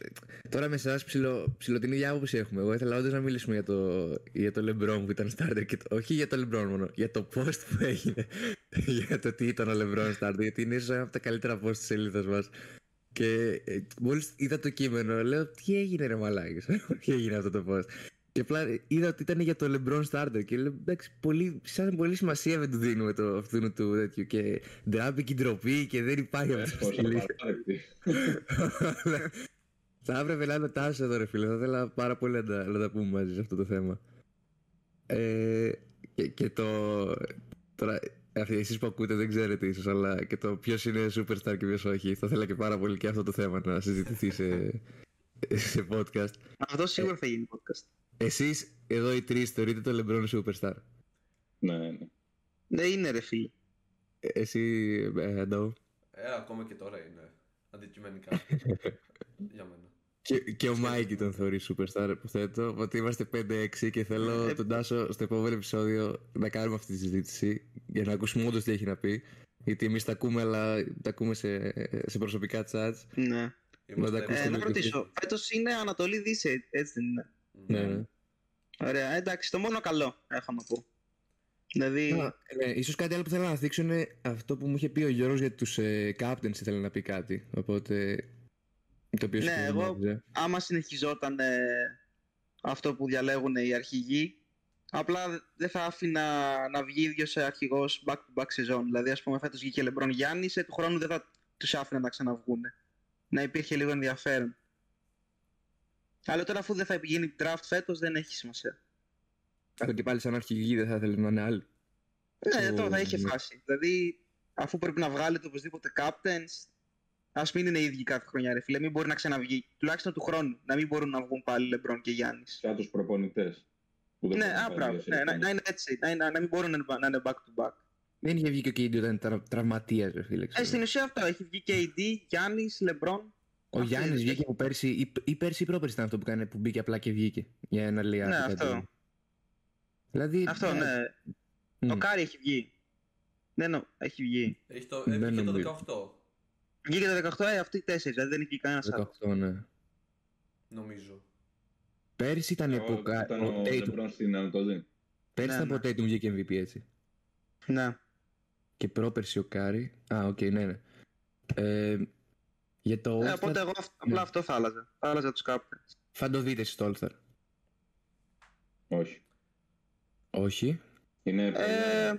Τώρα με εσάς ψηλο, ψηλο την ίδια άποψη έχουμε. Εγώ ήθελα όντως να μιλήσουμε για το, για το LeBron που ήταν starter. Και το, όχι για το LeBron μόνο, για το post που έγινε. για το τι ήταν ο LeBron starter. Γιατί είναι ίσως ένα από τα καλύτερα post της σελίδας μας. Και ε, μόλις είδα το κείμενο, λέω τι έγινε ρε μαλάκι. τι έγινε αυτό το post. Και απλά είδα ότι ήταν για το LeBron starter. Και λέω εντάξει, πολύ, σαν πολύ σημασία δεν του δίνουμε το αυτού του τέτοιου. Και ντράπηκε η ντροπή και δεν υπάρχει αυτός στη
Πόσα
λίστα.
παραπάρτη.
Θα έπρεπε να είναι τάσος εδώ, ρε φίλε. Θα ήθελα πάρα πολύ να τα, να τα πούμε μαζί σε αυτό το θέμα. Ε, και, και το. Τώρα, αυτοί εσείς που ακούτε δεν ξέρετε ίσως, αλλά και το ποιος είναι superstar και ποιος όχι. Θα ήθελα και πάρα πολύ και αυτό το θέμα να συζητηθεί σε, σε podcast.
Αυτό σίγουρα θα γίνει podcast.
Εσείς εδώ οι τρεις θεωρείτε το LeBron superstar;
Ναι, ναι.
Ναι, είναι ρε φίλε.
Ε, Εσύ, ε, Αντώ.
Ε, ακόμα και τώρα είναι. Αντικειμενικά. Για μένα.
Και, και ο Μάικη τον θεωρεί superstar, υποθέτω. Ότι είμαστε 5-6 και θέλω
Ε,
τον Τάσο στο επόμενο επεισόδιο να κάνουμε αυτή τη συζήτηση για να ακούσουμε όντως τι έχει να πει. Γιατί εμείς τα ακούμε, αλλά τα ακούμε σε, σε προσωπικά chats.
Ναι.
Είμαστε
τα ακούσουμε.
Ε, να
και
ρωτήσω, φέτος είναι Ανατολή Δύση, έτσι δεν είναι;
Ναι, ναι.
Ωραία, εντάξει, το μόνο καλό έχω να πω. Δηλαδή,
Α, ναι, ίσως κάτι άλλο που θέλω να δείξω είναι αυτό που μου είχε πει ο Γιώργος για τους ε, captains ήθελε να πει κάτι. Οπότε. Το οποίο
Ναι,
συμφωνώ
εγώ-
μαζί. ε.
άμα συνεχιζόταν ε, αυτό που διαλέγουν οι αρχηγοί, απλά δεν θα άφηνα να βγει ίδιος αρχηγός back-to-back σεζόν. Δηλαδή, ας πούμε, φέτος βγήκε Λεμπρόν Γιάννης, ε, του χρόνου δεν θα τους άφηνα να ξαναβγούν. Να υπήρχε λίγο ενδιαφέρον. Αλλά τώρα αφού δεν θα γίνει draft φέτος, δεν έχει σημασία.
Αλλά και πάλι σαν αρχηγοί δεν θα ήθελε να είναι άλλοι.
Ναι,
Ο-
τώρα θα είχε
ναι.
φάση. Δηλαδή, αφού πρέπει να βγάλετε οπωσδήποτε captains, ας μην είναι οι ίδιοι κάθε χρονιά, ρε φίλε. Μην μπορεί να ξαναβγεί. Τουλάχιστον του χρόνου. Να μην μπορούν να βγουν πάλι Λεμπρόν και Γιάννης.
Σαν τους προπονητές. που δεν
Ναι,
μπορούν να
α,
πάνε
μπράβο.
δύο
Ναι, να,
σεζόν.
να είναι έτσι. Να, είναι- να μην μπορούν να είναι- να είναι back to back.
Δεν είχε βγει και ο KD όταν ήταν τραυματίας, ρε φίλε.
Ε,
ξέρω.
στην ουσία αυτό. Έχει βγει KD, Γιάννης, Λεμπρόν.
Ο
Αυτή-
Γιάννης βγήκε από πέρσι, ή, ή πέρσι ή πρόπερσι ήταν αυτό που, κάνει, που μπήκε απλά και βγήκε. Για ένα λιάκι.
Ναι,
κάτι
αυτό.
τέτοιο. Δηλαδή.
Αυτό, ναι.
μμ.
Ο Κάρι έχει βγει. Ναι, ναι, έχει βγει.
Έχει το,
Δεν
ε, βγήκε το
νομίζω.
18,
Βγήκε το 18, ε, αυτοί οι τέσσερις. Δηλαδή δεν έχει βγει κανένας άλλος.
18, ναι.
νομίζω.
Πέρσι ήταν
Εγώ-
από κα-
Ήταν
ο
ο
Tatum.
Λεμπρόν στην Ανατολή.
Πέρσι
Ναι,
ήταν από
ναι.
Tatum βγήκε MVP έτσι.
Ναι.
Και πρόπερσι ο Κάρι. Α, οκ, ναι, ναι. Ε, για το
Ε,
All-Star,
οπότε εγώ αυ- απλά
Ναι.
αυτό θα άλλαζα. Θα άλλαζα τους captains.
θα το δείτε στο All-Star.
Όχι.
Όχι.
Είναι
Ε,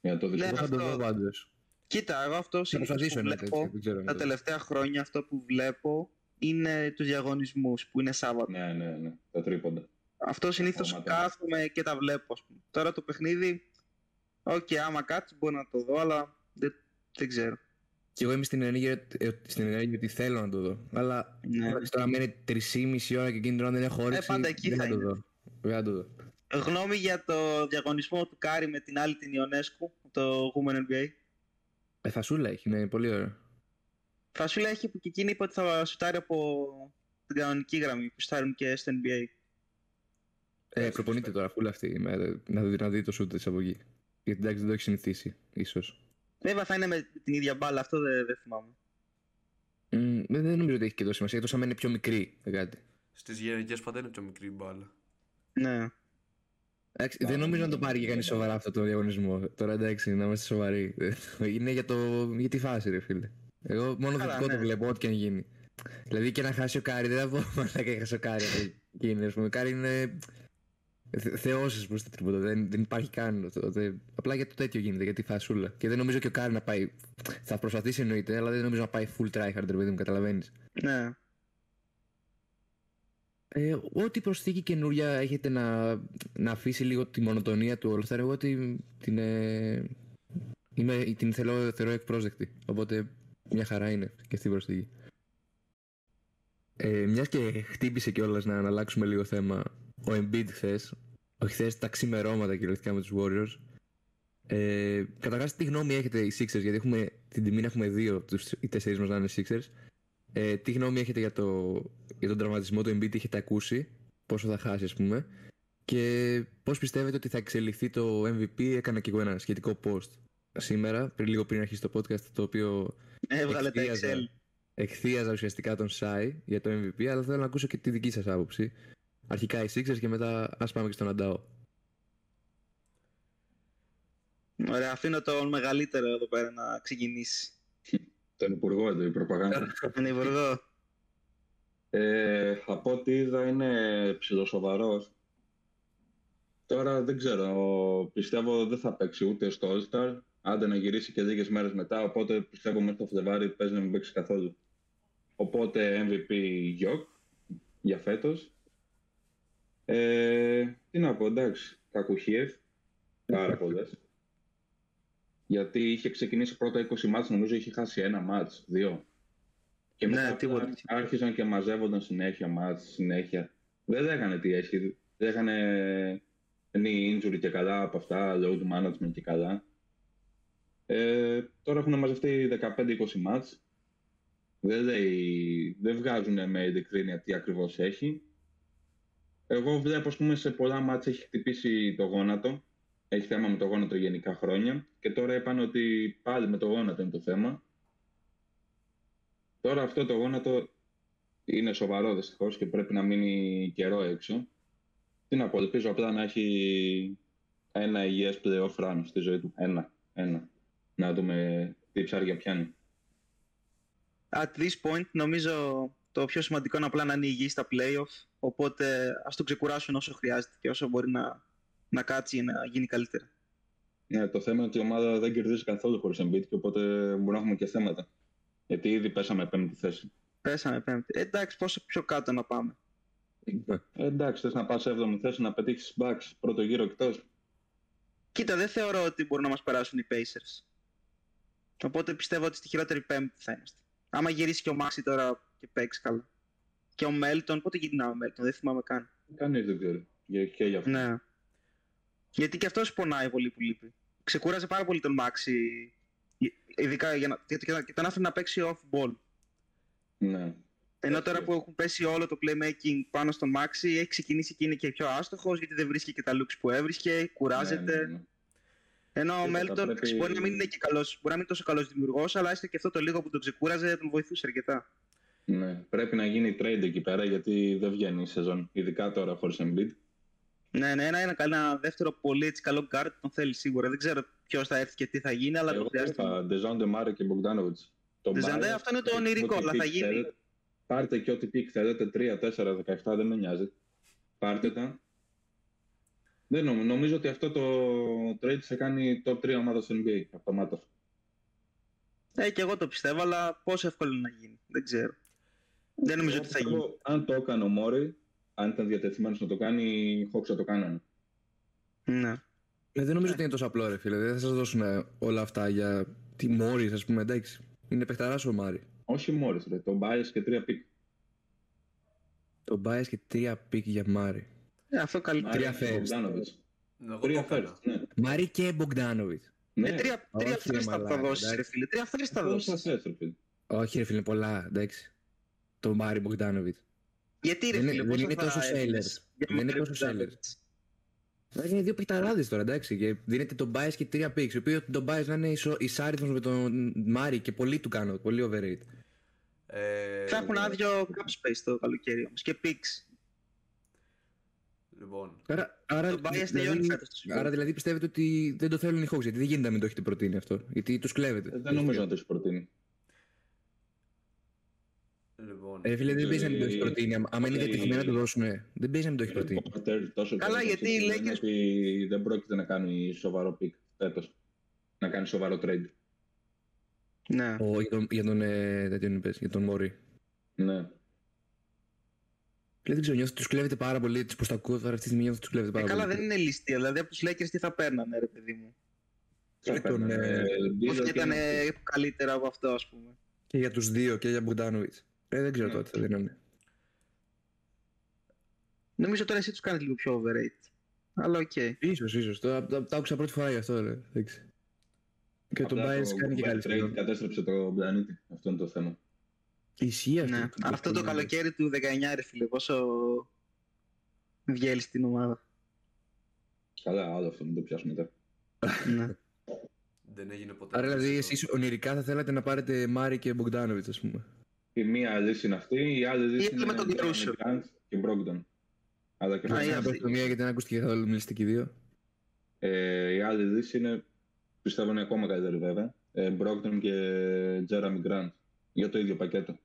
για να το δεις.
ναι,
Εγώ θα το
αυτό.
δω πάντως.
Κοίτα, εγώ αυτό
Θα
συνήθως
προσπαθήσω
που
να έτσι.
βλέπω
Δεν ξέρω.
τα τελευταία χρόνια αυτό που βλέπω είναι τους διαγωνισμούς που είναι Σάββατο.
Ναι, ναι, ναι. Τα τρίποντα.
Αυτό συνήθως
Καρφώματα.
κάθομαι και τα βλέπω. ας πούμε. Τώρα το παιχνίδι, οκ, άμα κάτσεις μπορεί να το δω, αλλά δεν, δεν ξέρω.
Και εγώ είμαι στην ενέργεια, ε, στην ενέργεια ότι θέλω να το δω. Αλλά
Ναι.
εντάξει, τώρα μένει 3,5 ώρα και εκείνη την ώρα δεν έχω όρεξη.
πάντα εκεί
δεν
θα
το
είναι.
δω. Δεν θα το δω.
Γνώμη για το διαγωνισμό του Κάρι με την άλλη την Ιονέσκου, το Women NBA.
Ε, θα σου έχει, ναι, πολύ ωραίο.
Θα σου λέει έχει που και εκείνη είπε ότι θα σουτάρει από την κανονική γραμμή που στάρουν και στο NBA.
Ε, προπονείται τώρα φούλα αυτή η μέρα να δει, να δει το σούτ της από εκεί. Γιατί εντάξει δεν το έχει συνηθίσει, ίσως.
Βέβαια θα είναι με την ίδια μπάλα, αυτό δεν, δεν θυμάμαι.
Μ, δεν, δεν νομίζω ότι έχει και τόσο σημασία, εκτός αν είναι πιο μικρή. δεν κάτι.
Στις γενικές πάντα είναι πιο μικρή η μπάλα.
Ναι.
Εντάξει, δεν νομίζω να το πάρει και κανείς σοβαρά αυτό το διαγωνισμό. Τώρα εντάξει, να είμαστε σοβαροί. Είναι για, το, για τη φάση, ρε φίλε. Εγώ μόνο
Καλά,
θετικό
ναι.
το βλέπω, ό,τι και αν γίνει. Δηλαδή και να χάσει ο Κάρι, δεν θα πω μαλάκα έχασε ο Κάρι. Εκείνη, ας πούμε. Ο Κάρι είναι θεός ως προς το τρίποντο. Δεν, δεν υπάρχει καν. Το, το- απλά για το τέτοιο γίνεται, για τη φασούλα. Και δεν νομίζω και ο Κάρι να πάει. Θα προσπαθήσει εννοείται, αλλά δεν νομίζω να πάει full tryhard, ρε παιδί μου, καταλαβαίνεις.
Ναι.
Ε, ό,τι προσθήκη καινούρια έχετε να, να αφήσει λίγο τη μονοτονία του All Star, εγώ την, την, ε, είμαι, την θέλω, θεωρώ εκπρόσδεκτη. Οπότε μια χαρά είναι και αυτή η προσθήκη. Ε, μιας και χτύπησε κιόλας να, να αλλάξουμε λίγο θέμα ο Embiid χθες, όχι χθες, τα ξημερώματα κυριολεκτικά με τους Warriors. Ε, Καταρχάς τι γνώμη έχετε οι Sixers, γιατί έχουμε την τιμή να έχουμε δύο, τους, οι τέσσερις μας να είναι Sixers. Ε, τι γνώμη έχετε για, το, για τον τραυματισμό του Embiid, τι έχετε ακούσει, πόσο θα χάσει ας πούμε και πώς πιστεύετε ότι θα εξελιχθεί το MVP, έκανα και εγώ ένα σχετικό post σήμερα, πριν λίγο πριν αρχίσει το podcast, το οποίο
Έβγαλε τα
Εκθίαζα.
Excel.
εκθίαζα ουσιαστικά τον Σάι για το MVP, αλλά θέλω να ακούσω και τη δική σας άποψη. Αρχικά οι Sixers και μετά ας πάμε και στον Αντάο.
Ωραία, αφήνω τον μεγαλύτερο εδώ πέρα να ξεκινήσει.
Τον υπουργό εδώ, η προπαγάνδα.
Τον υπουργό.
Ε, από ό,τι είδα είναι ψιλοσοβαρός. Τώρα δεν ξέρω, πιστεύω δεν θα παίξει ούτε στο All-Star, άντε να γυρίσει και λίγες μέρες μετά, οπότε πιστεύω μέχρι το Φλεβάρι παίζει να μην παίξει καθόλου. Οπότε MVP Γιοκ για φέτος. Ε, τι να πω, εντάξει, κακουχίες, πάρα πολλές. Γιατί είχε ξεκινήσει πρώτα 20 ματς, νομίζω είχε χάσει ένα ματς, δύο. Και
Ναι,
μετά
τίποτα.
απλά άρχισαν και μαζεύονταν συνέχεια μάτς, συνέχεια. Δεν έκανε τι έχει. Δεν έκανε knee injury και καλά από αυτά, load management και καλά. Ε, τώρα έχουν μαζευτεί 15-20 μάτς. Δεν, λέει, δεν βγάζουν με ειλικρίνεια τι ακριβώς έχει. Εγώ βλέπω, ας πούμε, σε πολλά μάτς έχει χτυπήσει το γόνατο. Έχει θέμα με το γόνατο γενικά χρόνια. Και τώρα είπαν ότι πάλι με το γόνατο είναι το θέμα. Τώρα αυτό το γόνατο είναι σοβαρό δυστυχώς και πρέπει να μείνει καιρό έξω. Τι να πω, ελπίζω απλά να έχει ένα υγιές playoff run στη ζωή του. Ένα, ένα. Να δούμε τι ψάρια πιάνει.
At this point νομίζω το πιο σημαντικό είναι απλά να είναι υγιής στα playoff. Οπότε ας το ξεκουράσουν όσο χρειάζεται και όσο μπορεί να, να κάτσει να γίνει καλύτερα.
Ναι, το θέμα είναι ότι η ομάδα δεν κερδίζει καθόλου χωρίς Embiid και οπότε μπορούμε να έχουμε και θέματα. Γιατί ήδη πέσαμε πέμπτη θέση.
Πέσαμε πέμπτη. Ε, εντάξει, πόσο πιο κάτω να πάμε.
Ε, εντάξει, θες να πας 7η θέση να πετύχεις Bucks πρώτο γύρο εκτός.
Κοίτα, δεν θεωρώ ότι μπορούν να μας περάσουν οι Pacers. Οπότε πιστεύω ότι στη χειρότερη πέμπτη θα είμαστε. Άμα γυρίσει και ο Μάξι τώρα και παίξει καλά. Και ο Μέλτον, πότε γυρνά ο Μέλτον, δεν θυμάμαι καν.
Κανείς δεν ξέρει. Για- Και για αυτό.
Ναι. Γιατί και αυτός πονάει πολύ που λείπει. Ξεκούρασε πάρα πολύ τον Μάξι. Ειδικά για να, γιατί και τον άφηνε να παίξει off-ball.
Ναι.
Ενώ
Έτσι.
τώρα που έχουν πέσει όλο το playmaking πάνω στον Μάξι, έχει ξεκινήσει και είναι και πιο άστοχος γιατί δεν βρίσκει και τα looks που έβρισκε, κουράζεται.
Ναι, ναι, ναι.
Ενώ ο
Κοίτα, θα
Μέλτον
πρέπει-
μπορεί να μην είναι και καλός, μπορεί να μην είναι τόσο καλός δημιουργός, αλλά έστω και αυτό το λίγο που τον ξεκούραζε τον βοηθούσε αρκετά.
Ναι, πρέπει να γίνει trade εκεί πέρα γιατί δεν βγαίνει η σεζόν. Ειδικά τώρα χωρίς Embiid.
Ναι, ναι, ένα, ένα, ένα δεύτερο πολύ έτσι, καλό guard τον θέλει σίγουρα. Δεν ξέρω ποιος θα έρθει και τι θα γίνει, αλλά
Εγώ
το χρειάζεται.
είπα Ντεζόντε Μάρεϊ και Μπογκδάνοβιτς. Το
Ντεζόντε,
πάρε,
αυτό είναι το
ό,τι
ονειρικό, αλλά
pick
θα γίνει.
θέλετε. Πάρτε και ό,τι pick θέλετε, 3, 4, 17, δεν με νοιάζει. Πάρτε τα. Δεν νομίζω, νομίζω ότι αυτό το trade σε κάνει top 3 ομάδα στο NBA, αυτομάτως.
Ε, και εγώ το πιστεύω, αλλά πόσο εύκολο είναι να γίνει. Δεν ξέρω. Δεν νομίζω
Εγώ
ότι θα γίνει.
πιστεύω, Αν το έκανε ο Μόρι, αν ήταν διατεθειμένος να το κάνει, οι Hawks θα το κάνανε.
Ναι.
Ε, δεν νομίζω ότι είναι τόσο απλό, ρε φίλε. Δεν θα σας δώσουν ε, όλα αυτά για τη Μόρι, ας πούμε, εντάξει. Είναι παιχταράς ο Μάρι.
Όχι Μόρι, ρε, Tobias και 3
pick. Tobias και τρία pick για Μάρι.
Ε, αυτό καλύτερα.
Τρία first.
Εγώ το
Τρία
έκανα.
first, ναι.
Μάρι και Μπογκδάνοβιτς.
ναι.
Ε, τρία, τρία
όχι, ρε
first θα
μαλάκα,
δώσει, ρε
εντάξει.
φίλε. Τρία first θα
Πόσα
δώσει.
θες, ρε φίλε.
Όχι, ρε φίλε, πολλά, εντάξει. Το Μάρι Μπογκδάνοβιτς.
Γιατί ρε
Δεν
φίλε,
είναι-
πόσο
δεν είναι
θα
τόσο
έδινες
sellers.
για
Δεν είναι
μικρούς
τόσο sellers.
Μπογδάνοβιτς.
Ε, Είναι δύο παιχταράδες τώρα, εντάξει. Και δίνεται Tobias και τρία picks. Ο οποίο Tobias να είναι ισο- ισάριθμος με τον Μάρι και πολύ του κάνω. Πολύ overrated.
Ε,
Θα έχουν άδειο cap space το καλοκαίρι όμως και picks.
Λοιπόν,
Άρα, άρα,
Tobias
δηλαδή-
τελειώνει φέτος το συμβόλαιο.
άρα δηλαδή πιστεύετε ότι δεν το θέλουν οι Hawks. Γιατί δεν γίνεται να μην το έχετε προτείνει αυτό. Γιατί τους κλέβετε.
Ε, Δεν νομίζω να το έχεις προτείνει.
Λοιπόν.
Ε, φίλε, δεν παίζει να μην το έχεις
Ε,
προτείνει. Άμα- Άμα είναι
ε,
διατεθειμένοι να το δώσουν, δεν παίζει να μην το έχεις προτείνει.
Ο Πότερ τόσο
Καλά,
καιρό
γιατί οι
λένε
Lakers-
ότι δεν πρόκειται να κάνει σοβαρό pick φέτος. Να κάνει σοβαρό trade.
Ναι.
Ο, για τον, για τον, ε, τέτοιον είπες, για τον Μόρι.
Ναι.
Δεν ξέρω, νιώθω ότι τους κλέβετε πάρα πολύ. Τι πω τα ακούω τώρα αυτή τη στιγμή νιώθω ότι τους κλέβετε
Ε,
πάρα
καλά,
πολύ.
δεν είναι ληστεία. Δηλαδή από τους Lakers τι θα παίρνανε, ρε παιδί μου;
Και
Θα
τον,
παίρνανε,
ε,
deal
Όχι
και
ήταν
ένα-
καλύτερα από αυτό, ας πούμε.
Και για τους δύο και για Μπουγδάνοβιτ. Ε, δεν ξέρω
Ναι.
τότε θα δίνανε.
Νομίζω τώρα εσύ τους κάνεις λίγο πιο overrated. Αλλά οκ.
Ίσως, ίσως. Το, τα, τα άκουσα πρώτη φορά γι' αυτό, ρε. Εντάξει. Και τον
Απλά
Bias
το
κάνει και
Gobert
καλή
trade
σεζόν.
κατέστρεψε το πλανήτη. Αυτό είναι το θέμα.
Ισχύει αυτό.
Ναι. Αυτό το καλοκαίρι του 19, ρε φίλε, πόσο βγαίνει στην ομάδα.
Καλά, άλλο αυτό, μην το πιάσουμε τώρα.
ναι.
Δεν έγινε ποτέ.
Άρα δηλαδή
αυτό.
εσείς ονειρικά θα θέλατε να πάρετε Μάρι και Μπογκδάνοβιτς, ας πούμε.
Η μία λύση είναι αυτή, η άλλη λύση
Ή
είναι
με τον
Jeremy
Caruso.
Grant και Brogdon. Αλλά και
Α,
αυτό-
ή
Να
αυτή.
πω το μία γιατί δεν ακούστηκε καθόλου μιλήσετε και οι δύο.
Ε, η άλλη λύση είναι, πιστεύω είναι ακόμα καλύτερη βέβαια, ε, Brogdon και Jeremy Grant για το ίδιο πακέτο.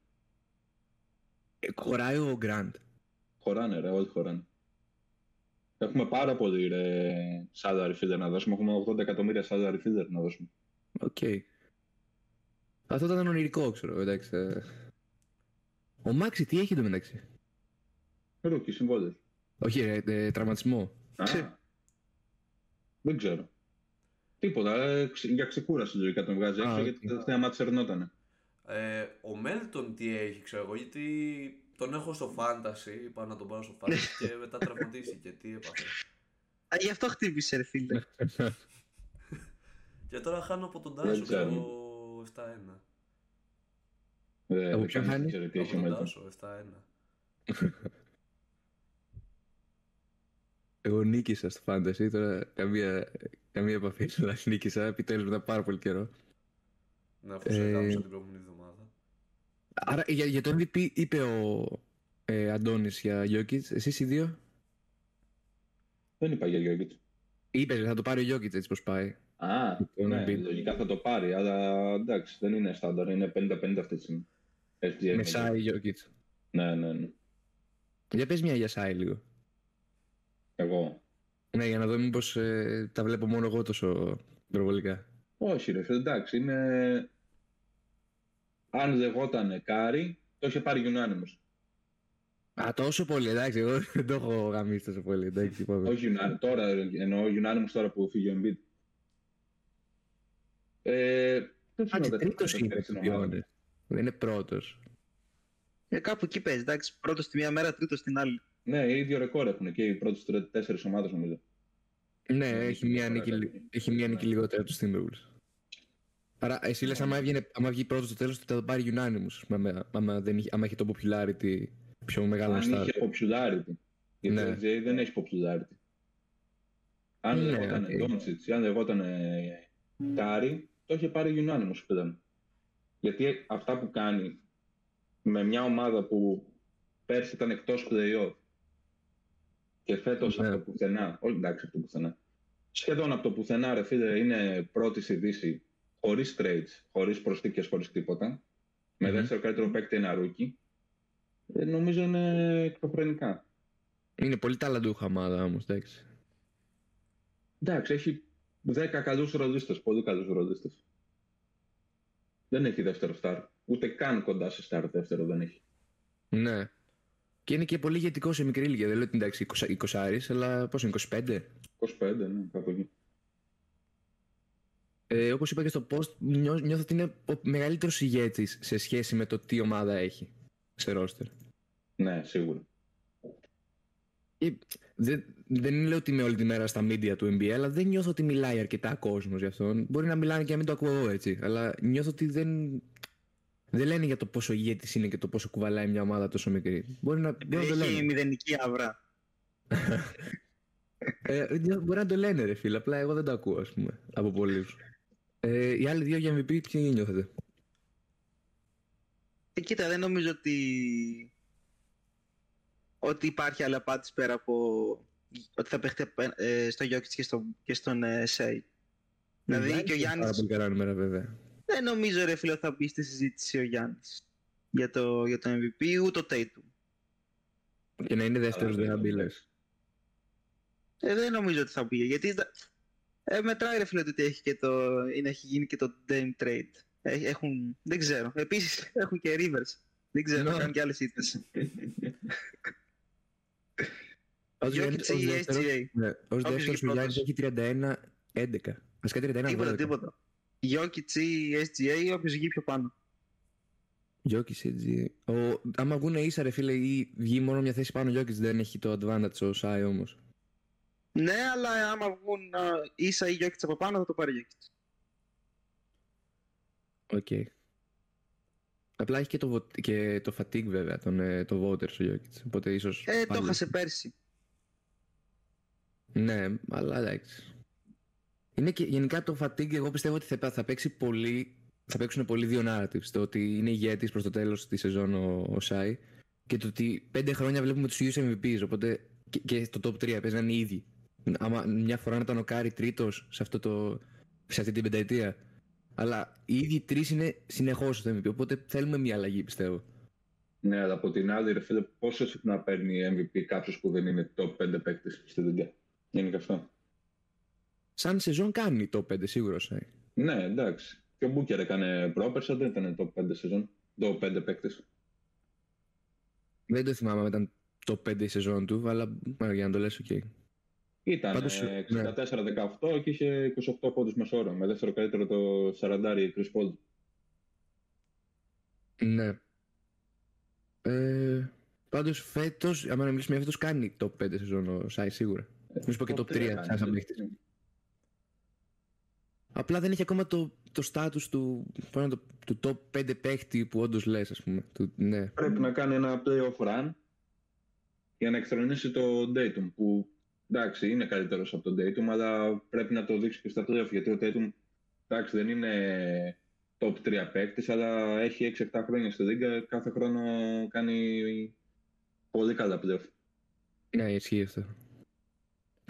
Ε, χωράει ο Γκραντ.
Χωράνε ρε, όλοι χωράνε. Έχουμε πάρα πολύ ρε, salary filler να δώσουμε. Έχουμε 80 εκατομμύρια salary filler να δώσουμε.
Οκ. Αυτό ήταν ονειρικό, ξέρω, εντάξει. Ε. Ο Μάξι τι έχει το μεταξύ.
Rookie, συμβόλαιο.
Όχι, ρε, ε, τραυματισμό.
Α,
Ξε-
δεν ξέρω. Τίποτα, ε, ξε- για ξεκούραση λογικά τον βγάζει
Α,
έξω
οκ.
γιατί τα τελευταία ματς σερνότανε.
Ε, ο Μέλτον τι έχει, ξέρω εγώ, γιατί τον έχω στο fantasy, είπα να τον πάρω στο fantasy και μετά τραυματίστηκε. Τι έπαθε.
Α, γι' αυτό χτύπησε, ρε φίλε.
Και τώρα χάνω από τον
Δεν
Τάσο
ξέρω.
το 7-1.
Δεν
Από
δεν
ποιον
κανείς
χάνει;
δεν ξέρει τι
Από
έχει ο
τον
Μέλτον.
Τάσο 7-1.
Εγώ νίκησα στο Fantasy, τώρα καμία, καμία επαφή, αλλά νίκησα επιτέλους μετά πάρα πολύ καιρό.
Ναι, αφού σε
Ε,
γράψα την προηγούμενη εβδομάδα.
Άρα για, για το MVP είπε ο ε, Αντώνης για Jokic, εσείς οι δύο;
Δεν είπα για Γιώργιτ.
Είπες, θα το πάρει ο Jokic έτσι πως πάει.
Α,
Το
ναι,
Embiid.
λογικά θα το πάρει, αλλά εντάξει, δεν είναι στάνταρ, είναι 50-50 αυτή τη στιγμή. SGA.
Με Σάι Jokic.
Ναι, ναι, ναι.
Για πες μια για Σάι λίγο.
Εγώ.
Ναι, για να δω μήπως ε, τα βλέπω μόνο εγώ τόσο προβολικά.
Όχι ρε φίλε, εντάξει, είναι... Αν λεγότανε Κάρι, το είχε πάρει Unanimous.
Α, τόσο πολύ, εντάξει, εγώ δεν το έχω γαμίσει τόσο πολύ, εντάξει, είπαμε.
Όχι Unanimous, τώρα εννοώ Unanimous τώρα που φύγει ο Embiid. Ε, ποιος
Α,
είναι
και
ο
τρίτος
δεύτερος
είναι,
στην
to be
ομάδα;
honest. Δεν είναι πρώτος.
Ε, κάπου εκεί παίζει, εντάξει. Πρώτος στη μία μέρα, τρίτος στην άλλη.
Ναι, ίδιο ρεκόρ έχουν και οι πρώτες τρε- τέσσερις ομάδες νομίζω.
Ναι,
Ναι,
έχει
είναι
μία
πάρα
νίκη,
καλή.
έχει μία νίκη λιγότερα τους Timberwolves. Άρα, εσύ λες, άμα, έβγαινε, άμα βγει πρώτος στο τέλος, θα το πάρει Unanimous. Άμα, άμα, δεν είχε, άμα έχει το popularity πιο μεγάλο
Αν
star.
είχε popularity. Γιατί
Ναι.
ο LJ δεν έχει popularity. Αν
Ναι,
λεγόταν
οκ.
Doncic ή αν λεγόταν Κάρι, το είχε πάρει Unanimous πλέον. Γιατί αυτά που κάνει με μια ομάδα που πέρσι ήταν εκτός play-off και φέτος
Ναι.
από το πουθενά, όχι εντάξει από το πουθενά, σχεδόν από το πουθενά ρε φίλε είναι πρώτη στη Δύση χωρίς trades, χωρίς προσθήκες, χωρίς τίποτα, με
Μμμ.
δεύτερο καλύτερο παίκτη ένα rookie, ε, νομίζω είναι εκπρεπτικά.
Είναι πολύ ταλαντούχα ομάδα όμως, εντάξει.
Εντάξει, έχει 10 καλούς ρολίστες, πολύ καλούς ρολίστες. Δεν έχει δεύτερο στάρ. Ούτε καν κοντά σε στάρ δεύτερο δεν έχει.
Ναι. Και είναι και πολύ ηγετικό σε μικρή ηλικία. Δεν λέω ότι εντάξει 20, 20 αλλά πόσο είναι, 25.
25, ναι, κάπου εκεί.
Ε, Όπως είπα και στο post, νιώ, νιώθω ότι είναι ο μεγαλύτερος ηγέτης σε σχέση με το τι ομάδα έχει σε ρόστερ.
Ναι, σίγουρα.
Ε, Δεν, δεν λέω ότι είμαι όλη τη μέρα στα media του NBA, αλλά δεν νιώθω ότι μιλάει αρκετά κόσμος για αυτόν. Μπορεί να μιλάνε και να μην το ακούω εγώ έτσι, αλλά νιώθω ότι δεν. Δεν λένε για το πόσο ηγέτης είναι και το πόσο κουβαλάει μια ομάδα τόσο μικρή. Μπορεί να, μπορεί να το
Έχει
λένε.
μηδενική αύρα.
Ε, μπορεί να το λένε, ρε φίλε. Απλά εγώ δεν το ακούω, ας πούμε, από πολλούς. Ε, οι άλλοι δύο για MVP, ποιοι νιώθετε;
Ε, κοίτα, δεν νομίζω ότι... ότι υπάρχει άλλη απάντηση πέρα από ότι θα παίχτε ε, στο Jokic και, στο, και στον ε, Σέι. Δηλαδή και ο
Πάρα
Γιάννης
πολύ καλά νούμερα, βέβαια.
δεν νομίζω ρε φίλε ότι θα μπει στη συζήτηση ο Γιάννης για το, για το MVP ούτε ο Tatum.
Και να είναι δεύτερος, δεν θα μπει, λες.
Ε, δεν νομίζω ότι θα μπει γιατί τα- ε, μετράει ρε φίλε το ότι έχει, και το, είναι, έχει γίνει και το Dame Trade. Ε, έχουν, δεν ξέρω. Επίσης έχουν και Rivers. Δεν ξέρω,
Ναι.
θα κάνουν και άλλες ήττες.
Ως
Jokic
Γιάννης- ως
ή
δεύτερος-
SGA.
Ναι, ως
Όποιος
δεύτερος
βγει
ο Γιάννης
πρώτος.
έχει 31-11. Βασικά 31-12.
Τίποτα, τίποτα. Jokic ή SGA, όποιος βγει πιο πάνω.
Jokic, έτσι. Ο, άμα βγουν ίσα, ρε φίλε, ή βγει μόνο μια θέση πάνω, ο Jokic δεν έχει το advantage ο Σάι όμως.
Ναι, αλλά άμα βγουν α, ίσα ή Jokic από πάνω θα το πάρει Jokic.
Οκ. Απλά έχει και το, vot- και το fatigue βέβαια, τον, ε, το voters ο Jokic. Οπότε ίσως...
Ε, το
πάλι-
έχασε πέρσι.
Ναι, αλλά εντάξει. Είναι και γενικά το fatigue, εγώ πιστεύω ότι θα, θα παίξει πολύ. Θα παίξουν πολύ δύο narratives. Το ότι είναι ηγέτης προς το τέλος της σεζόν ο, ο Σάι και το ότι πέντε χρόνια βλέπουμε τους ίδιους MVPs. Οπότε και, και στο top 3 παίζει να είναι οι ίδιοι. Άμα μια φορά να ήταν ο Κάρι τρίτος σε, αυτό το, σε αυτή την πενταετία. Αλλά οι ίδιοι τρεις είναι συνεχώς στο MVP. Οπότε θέλουμε μια αλλαγή, πιστεύω.
Ναι, αλλά από την άλλη, ρε φίλε, πόσο συχνά παίρνει MVP κάποιος που δεν είναι top 5 παίκτης στη λίγκα. Είναι και αυτό.
Σαν σεζόν κάνει top 5 σίγουρα ο Σάι.
Ναι, εντάξει. Και ο Μπούκερ έκανε πρόπερσι, δεν ήταν top 5 σεζόν. Top 5 παίκτη.
Δεν το θυμάμαι αν ήταν top 5 η σεζόν του, αλλά μα, για να το λες, οκ.
Ήταν
Πάντως,
ε,
ναι.
64-18 και είχε 28 πόντους μεσόωρο. Με δεύτερο καλύτερο το 40 Chris Paul.
Ναι. Ε, Πάντως φέτος, άμα να μιλήσουμε για φέτος, κάνει top 5 σεζόν ο Σάι σίγουρα. Μην σου πω και top 3
κάνει,
σαν σαν
ναι.
παίχτης. Απλά δεν έχει ακόμα το, το status του, πώς να το, του top 5 παίχτη που όντως λες, ας πούμε. Του, ναι.
Πρέπει να κάνει ένα playoff run για να εξτρονίσει το Dayton που εντάξει είναι καλύτερος από τον Dayton αλλά πρέπει να το δείξει και στα playoff γιατί ο Dayton εντάξει δεν είναι top 3 παίκτης αλλά έχει 6-7 χρόνια στη λίγα κάθε χρόνο κάνει πολύ καλά playoff.
ναι, ισχύει αυτό.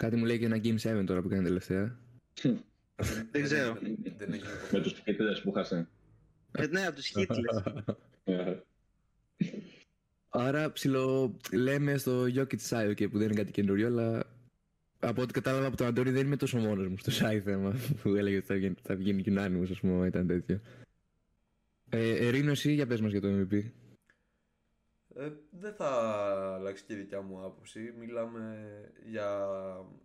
Κάτι μου λέει και ένα Game 7 τώρα που κάνει τελευταία.
Δεν ξέρω.
Δεν έχει
Με τους κοιτές που χάσανε.
Ε, ναι, από τους Hitler.
Ε,
Άρα ψηλό λέμε στο Jokic Sai, okay, που δεν είναι κάτι καινούριο, αλλά από ό,τι κατάλαβα από τον Αντώνη δεν είμαι τόσο μόνος μου στο Sai θέμα που έλεγε ότι θα βγαίνει, θα βγαίνει unanimous, ας πούμε, άμα ήταν τέτοιο. Ε, Ερήνο, εσύ για πες μας για το MVP.
Ε, δεν θα αλλάξει και η δικιά μου άποψη. Μιλάμε για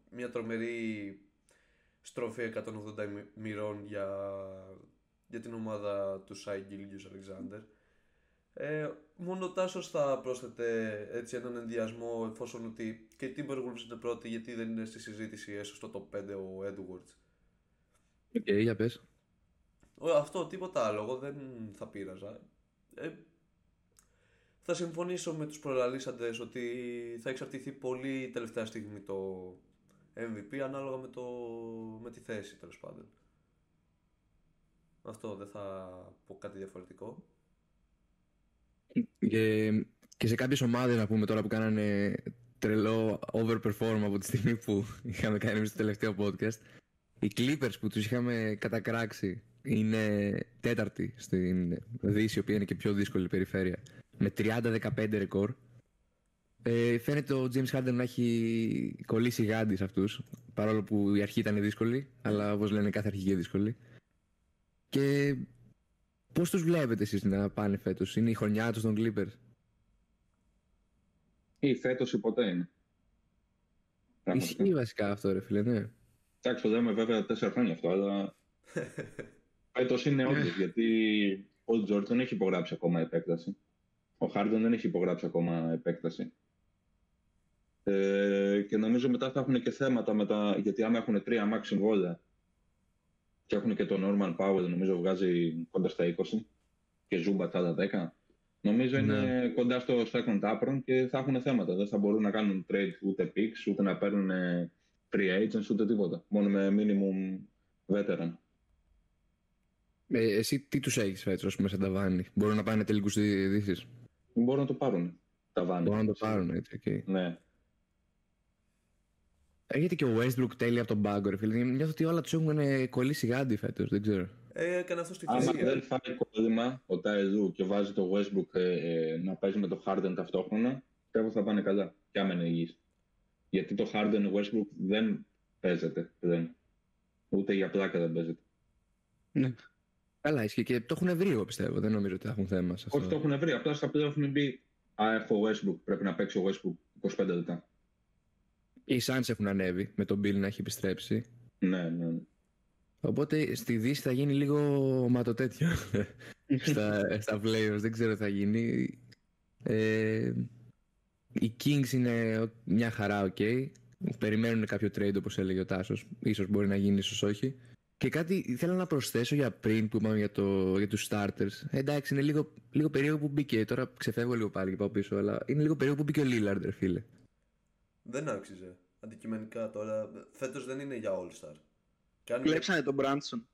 μια τρομερή στροφή 180 μοι- μοιρών για, για την ομάδα του Σάι Γκίλγιους Αλεξάνδερ. Ε, μόνο ο Τάσος θα πρόσθετε έτσι έναν ενδιασμό εφόσον ότι και οι Timberwolves είναι πρώτοι γιατί δεν είναι στη συζήτηση έστω στο top 5 ο Edwards.
Οκ, για πες.
Ω, Αυτό, τίποτα άλλο. Εγώ δεν θα πείραζα. Ε, θα συμφωνήσω με τους προλαλήσαντες ότι θα εξαρτηθεί πολύ τελευταία στιγμή το MVP ανάλογα με, το, με τη θέση τέλος πάντων. Αυτό δεν θα πω κάτι διαφορετικό.
Και, και σε κάποιες ομάδες, να πούμε τώρα που κάνανε τρελό overperform από τη στιγμή που είχαμε κάνει εμείς το τελευταίο podcast, οι Clippers που τους είχαμε κατακράξει είναι τέταρτη στην Δύση, η οποία είναι και πιο δύσκολη περιφέρεια, με 30-15 ρεκόρ. Ε, φαίνεται ο James Harden να έχει κολλήσει γάντι σε αυτούς, παρόλο που η αρχή ήταν δύσκολη, αλλά όπως λένε κάθε αρχή είναι δύσκολη. Και πώς τους βλέπετε εσείς να πάνε φέτος, είναι η χρονιά τους των Clippers;
Ή φέτος ή ποτέ είναι. Πραγματικά.
Ισχύει βασικά αυτό ρε φίλε, ναι.
Εντάξει, το λέμε βέβαια τέσσερα χρόνια αυτό, αλλά φέτος είναι όντως, γιατί ο Τζόρτ δεν έχει υπογράψει ακόμα επέκταση. Ο Χάρντον δεν έχει υπογράψει ακόμα επέκταση. Ε, και νομίζω μετά θα έχουν και θέματα με τα, γιατί άμα έχουν τρία max συμβόλαια και έχουν και τον Norman Powell, νομίζω βγάζει κοντά στα 20. και Ζούμπα τα 10. Νομίζω είναι κοντά στο second apron και θα έχουν θέματα. Δεν θα μπορούν να κάνουν trade ούτε picks, ούτε να παίρνουν ε, free agents, ούτε τίποτα. Μόνο με minimum veteran.
Ε, εσύ τι τους έχεις φέτος μέσα τα βάνη. Μπορούν να πάνε τελικούς ειδήσεις;
Μπορούν να το πάρουν τα βάνη.
Μπορούν να το πάρουν έτσι, okay.
Ναι.
Έχετε και ο Westbrook τέλεια από τον πάγκο, ρε φίλε. Νιώθω ότι όλα τους έχουν ε, κολλήσει γάντι φέτος, δεν ξέρω.
Ε, έκανε αυτό στη
Άμα
θυσία.
δεν φάει κόλλημα ο Τάιζου και βάζει το Westbrook ε, ε, να παίζει με το Harden ταυτόχρονα, πιστεύω θα πάνε καλά. Και άμα είναι υγιής. Γιατί το Harden Westbrook δεν παίζεται. Δεν. Ούτε για πλάκα δεν παίζεται.
Καλά, ισχύει και το έχουν βρει, εγώ πιστεύω. Δεν νομίζω ότι θα έχουν θέμα σε αυτό.
Όχι, το έχουν βρει. Απλά στα πλέον έχουν μπει. Α, έχω Westbrook. Πρέπει να παίξει ο Westbrook 25 λεπτά.
Οι Suns έχουν ανέβει με τον Bill να έχει επιστρέψει.
Ναι, ναι. ναι.
Οπότε στη Δύση θα γίνει λίγο ματο τέτοιο. στα, στα playoffs, δεν ξέρω τι θα γίνει. Ε, οι Kings είναι μια χαρά, οκ. Περιμένουν κάποιο trade όπως έλεγε ο Τάσος. Ίσως μπορεί να γίνει, ίσως όχι. Και κάτι θέλω να προσθέσω για πριν που είπαμε για, το, για τους starters. Ε, εντάξει, είναι λίγο, λίγο περίεργο που μπήκε. Τώρα ξεφεύγω λίγο πάλι και πάω πίσω, αλλά είναι λίγο περίεργο που μπήκε ο Lillard, ρε φίλε.
Δεν άξιζε. Αντικειμενικά τώρα. Φέτος δεν είναι για All Star. Και αν
Κλέψανε τον Μπράνσον.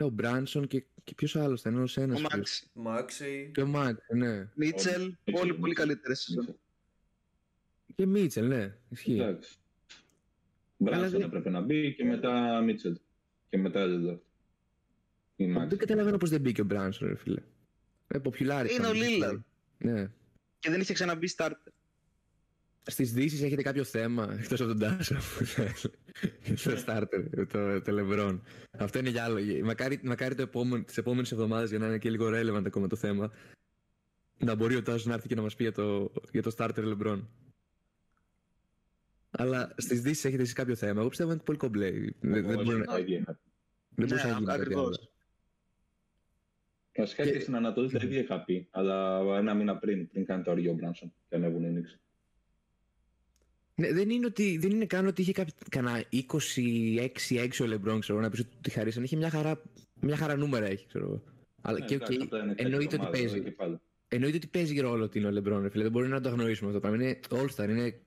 Ο Μπράνσον και, και ποιος άλλος ήταν, ένα
Ο
ένας.
Maxey.
Μάξι.
Και ο Μάξ, ναι.
Μίτσελ.
Ο-
Όλοι
Μίτσελ.
πολύ καλύτερες σεζόν.
Και Μίτσελ, ναι. Ισχύει.
Εντάξει. Μπράνσον
δεν-
έπρεπε να μπει και μετά Μίτσελ. Και μετά Lillard. Ή Max.
Δεν καταλαβαίνω πώς δεν μπήκε ο Μπράνσον, ρε φίλε. Ε, popularity.
Είναι ο Lillard.
Ναι.
Και δεν είχε ξαναμπεί starter.
Στις Δύσει έχετε κάποιο θέμα εκτός από τον Τάσο. το starter, το, το LeBron. Αυτό είναι για άλλο. Μακάρι, μακάρι το επόμενο, τις επόμενες εβδομάδες για να είναι και λίγο relevant ακόμα το θέμα. Να μπορεί ο Τάσος να έρθει και να μας πει για το, για το starter LeBron. Αλλά στις Δύσεις έχετε εσείς κάποιο θέμα. Εγώ πιστεύω είναι πολύ κομπλέ. Δεν, δεν,
Εγώ
μπορεί,
τα
να-
ίδια είχα.
δεν μπορούσε
Ναι,
να γίνει κάτι
ακριβώς.
άλλο.
Βασικά
Και-
και στην Ανατολή τα ίδια είχα πει, αλλά ένα μήνα πριν, πριν κάνει το όριο ο Μπράνσον και ανέβουν οι Knicks.
Ναι, δεν, είναι ότι, δεν είναι καν ότι είχε κάποιο, κανένα 26-6 ο Λεμπρόν, ξέρω εγώ, να πεις ότι τη χαρίσαν. Είχε μια χαρά, μια χαρά νούμερα έχει, ξέρω εγώ. Αλλά
Ναι,
και
εντάξει,
οκ,
απλά είναι τέτοια
εννοείται ότι
ομάδα,
παίζει.
εδώ και πάλι.
Εννοείται ότι παίζει ρόλο ότι είναι ο Λεμπρόν, ρε φίλε. Δεν μπορεί να το αγνοήσουμε αυτό το πράγμα. Είναι All-Star, είναι...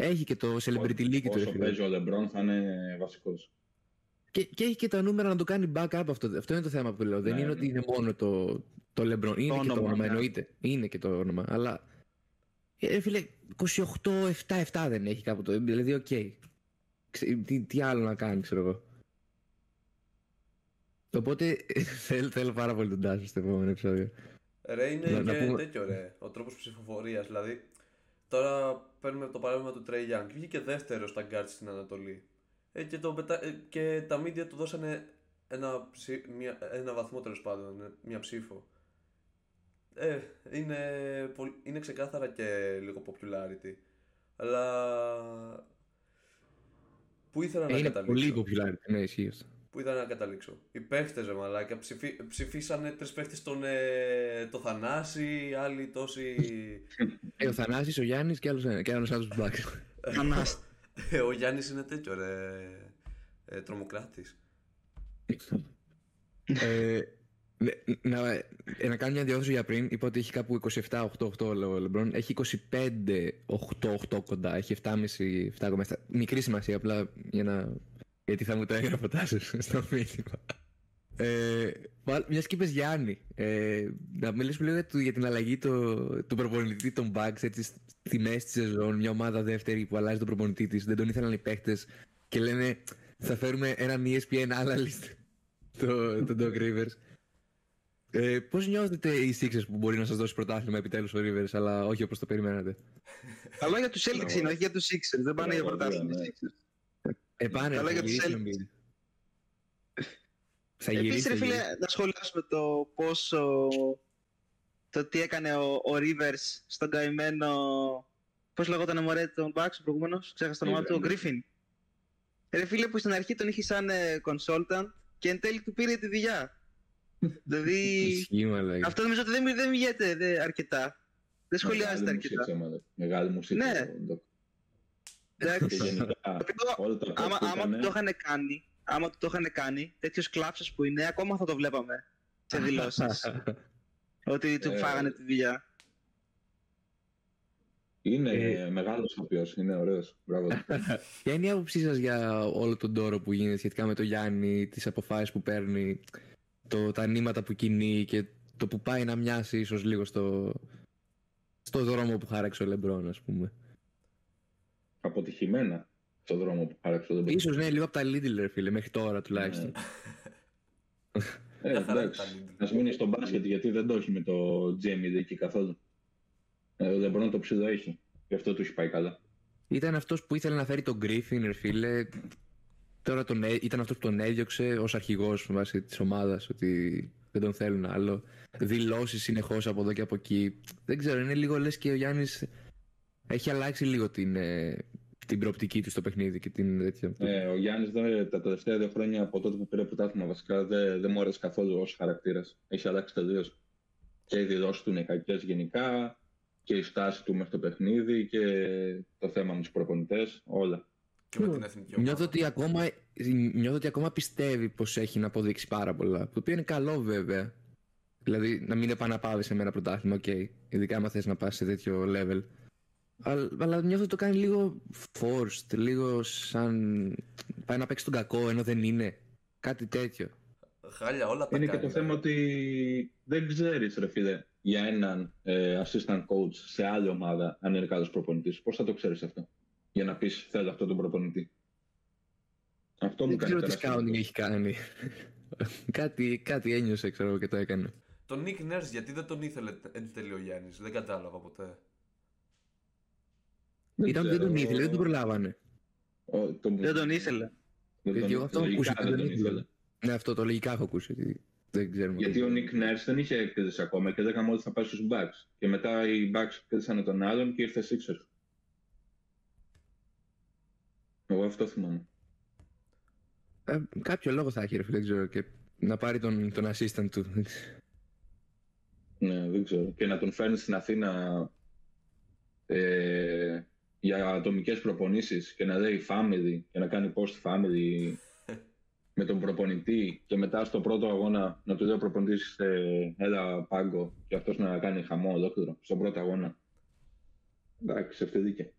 Έχει και το Celebrity League του, ρε
Όσο
φίλε.
παίζει ο Λεμπρόν θα είναι βασικός.
Και, και έχει και τα νούμερα να το κάνει backup αυτό. Αυτό είναι το θέμα που λέω. δεν
Ναι,
είναι
ναι.
ότι είναι μόνο το, το LeBron. Είναι και το
όνομα,
όνομα,
ναι.
εννοείται. Είναι και το όνομα. Αλλά. Ε, φίλε, 28-7-7 δεν έχει κάπου το. Δηλαδή, οκ. Ξε- Τι, τι άλλο να κάνει, ξέρω εγώ. Οπότε θέλω, θέλω πάρα πολύ τον Τάσο στο επόμενο επεισόδιο.
Ρε είναι
Να- να
και
πούμε-
τέτοιο ρε, ο τρόπος ψηφοφορίας, δηλαδή τώρα παίρνουμε το παράδειγμα του Trae Young, βγήκε δεύτερος στα guards στην Ανατολή ε, και, το, πετα- ε, και τα media του δώσανε ένα, ψη- μια, ένα βαθμό τέλος πάντων, ε, μια ψήφο. Ε, είναι, πολ- είναι ξεκάθαρα και λίγο popularity, αλλά πού ήθελα να
Ε, είναι
καταλήξω;
πολύ popular. Ναι, ισχύει αυτό.
Πού ήθελα να καταλήξω. Οι παίχτες, ρε μαλάκα, ψηφί... ψηφίσανε τρεις παίχτες τον ε... το Θανάση, άλλοι τόσοι.
Ε, ο Θανάσης, ο Γιάννης και άλλος ένα. Και άλλος άλλος Black.
Ανάστα.
Ε, ο Γιάννης είναι τέτοιο, ρε. Ε, Τρομοκράτης.
ε, ναι, να, ε, να κάνω μια διόρθωση για πριν. Είπα ότι έχει κάπου 27-8-8 ο Λεμπρόν. Έχει 25-8-8 κοντά. Έχει 7,5 7,7. Μικρή σημασία απλά για να. Γιατί θα μου το έγραφε ο Τάσος στο μήνυμα. Ε, μια και είπες Γιάννη, ε, να μιλήσουμε λίγο για, το- για την αλλαγή το, του προπονητή των Bucks έτσι στη μέση τη σεζόν. Μια ομάδα δεύτερη που αλλάζει τον προπονητή τη, δεν τον ήθελαν οι παίχτε και λένε θα φέρουμε έναν E ESPN analyst, το, τον Doc Rivers. Ε, Πώ νιώθετε οι Sixers που μπορεί να σα δώσει πρωτάθλημα επιτέλου ο Rivers, αλλά όχι όπω το περιμένατε.
Καλό για του Celtics είναι, όχι για του Sixers. Δεν πάνε για
Μπράβο,
πρωτάθλημα.
Ναι.
οι Sixers.
Ε, πάνε,
Καλά
θα
για τους
γυρίσει ο
Celtics.
Embiid. Θα
Επίσης
γυρίσει.
ρε
θα
φίλε,
γυρίσει.
να σχολιάσουμε το πόσο... Το τι έκανε ο, ο Rivers στον καημένο... Πώς λεγόταν μωρέ τον Bucks ο προηγούμενος, ξέχασα το όνομά του, ο
Griffin.
Griffin. Ρε φίλε που στην αρχή τον είχε σαν ε, consultant και εν τέλει του πήρε τη δουλειά. δηλαδή,
Ισχύει, μαλάκα.
αυτό νομίζω ότι δεν, μι- δεν μιλιέται δε, αρκετά. Δεν σχολιάζεται
Μεγάλη μουσική,
αρκετά.
άμα δεν- Μεγάλη μουσική.
Ναι.
ο Doc. Και
Εντάξει.
γενικά
Εγώ-
όλο το
άμα,
που
άμα
έκανε,
του το είχαν κάνει, άμα του το είχαν κάνει, τέτοιο κλάψο που είναι, ακόμα θα το βλέπαμε σε δηλώσεις. Ότι του
Ε,
φάγανε τη δουλειά.
Είναι
Ε.
μεγάλος οποίος, είναι ωραίος. Μπράβο. του.
Ποια είναι η άποψή σας για όλο τον τόρο που γίνεται σχετικά με το Γιάννη, τις αποφάσεις που παίρνει, το, τα νήματα που κινεί και το που πάει να μοιάσει ίσως λίγο στο, στο δρόμο που χάραξε ο Λεμπρόν, ας πούμε.
Αποτυχημένα στον δρόμο που χάραξε ο Λεμπρόν.
Ίσως ναι, λίγο από τα Lidl, ρε φίλε, μέχρι τώρα τουλάχιστον.
Ε,
Μια χαρά
εντάξει.
ήταν η-
Ας μείνει στο μπάσκετ γιατί δεν το έχει με το Τζέμι εκεί καθόλου. Ε, ο Λεμπρόν το ψηλό έχει. Γι' αυτό του έχει πάει καλά.
Ήταν αυτός που ήθελε να φέρει τον Γκρίφιν, ρε φίλε. Τώρα τον, έ- ήταν αυτός που τον έδιωξε ως αρχηγός βάσει της ομάδας, ότι δεν τον θέλουν άλλο. Δηλώσεις συνεχώς από εδώ και από εκεί. Δεν ξέρω, είναι λίγο λες και ο Γιάννης έχει αλλάξει λίγο την, ε, την προοπτική του στο παιχνίδι και την τέτοια.
Ε, ο Γιάννης τα τελευταία δύο χρόνια από τότε που πήρε πρωτάθλημα βασικά δεν, δεν μου άρεσε καθόλου ως χαρακτήρας. Έχει αλλάξει τελείως. Και οι δηλώσεις του είναι κακές γενικά και η στάση του μέσα στο παιχνίδι και το θέμα με τους προπονητές. Όλα.
Και με την εθνική ομάδα.
Νιώθω ότι, ακόμα, νιώθω ότι ακόμα πιστεύει πως έχει να αποδείξει πάρα πολλά. Το οποίο είναι καλό βέβαια. Δηλαδή να μην επαναπαύεσαι με ένα πρωτάθλημα, οκ. Ειδικά άμα θες να πας σε τέτοιο level. Αλλά, αλλά νιώθω ότι το κάνει λίγο forced, λίγο σαν. πάει να παίξει τον κακό ενώ δεν είναι. Κάτι τέτοιο.
Χάλια, όλα τα
Είναι και
κάνει.
το θέμα ότι δεν ξέρεις, ρε φίλε, για έναν ε, assistant coach σε άλλη ομάδα αν είναι καλό προπονητής. Πώς θα το ξέρεις αυτό, για να πεις θέλω αυτό τον προπονητή. Αυτό μου
Δεν
κάνει
ξέρω τι
τεράστιο
scouting έχει κάνει. κάτι, κάτι ένιωσε, ξέρω εγώ, και το έκανε.
Τον Nick Nurse, γιατί δεν τον ήθελε εν τέλει ο Γιάννης; Δεν κατάλαβα ποτέ.
Ήταν ότι δεν τον
ξέρω.
ήθελε, δεν τον προλάβανε.
Ο- τον-
Δεν τον ήθελε.
Δεν
Γιατί
τον-
εγώ αυτό
λογικά
ακούσα,
δεν
δεν
τον
ήθελε.
ήθελε.
Ναι, αυτό το λογικά έχω ακούσει. ότι Δεν ξέρουμε.
Γιατί ο Nick Nurse δεν είχε κερδίσει ακόμα και λέγαμε ότι θα πάει στους Bucks. Και μετά οι Bucks κέρδισαν τον άλλον και ήρθε Sixers. Εγώ αυτό θυμάμαι.
Ε, κάποιο λόγο θα έχει, ρε φίλε, δεν ξέρω. Και να πάρει τον, τον assistant του.
Ναι, δεν ξέρω. Και να τον φέρνει στην Αθήνα ε, για ατομικές προπονήσεις και να λέει family και να κάνει post family με τον προπονητή και μετά στο πρώτο αγώνα να του λέει ο προπονητής ε, έλα πάγκο και αυτός να κάνει χαμό ολόκληρο στον πρώτο αγώνα. Εντάξει, ευθύδικε.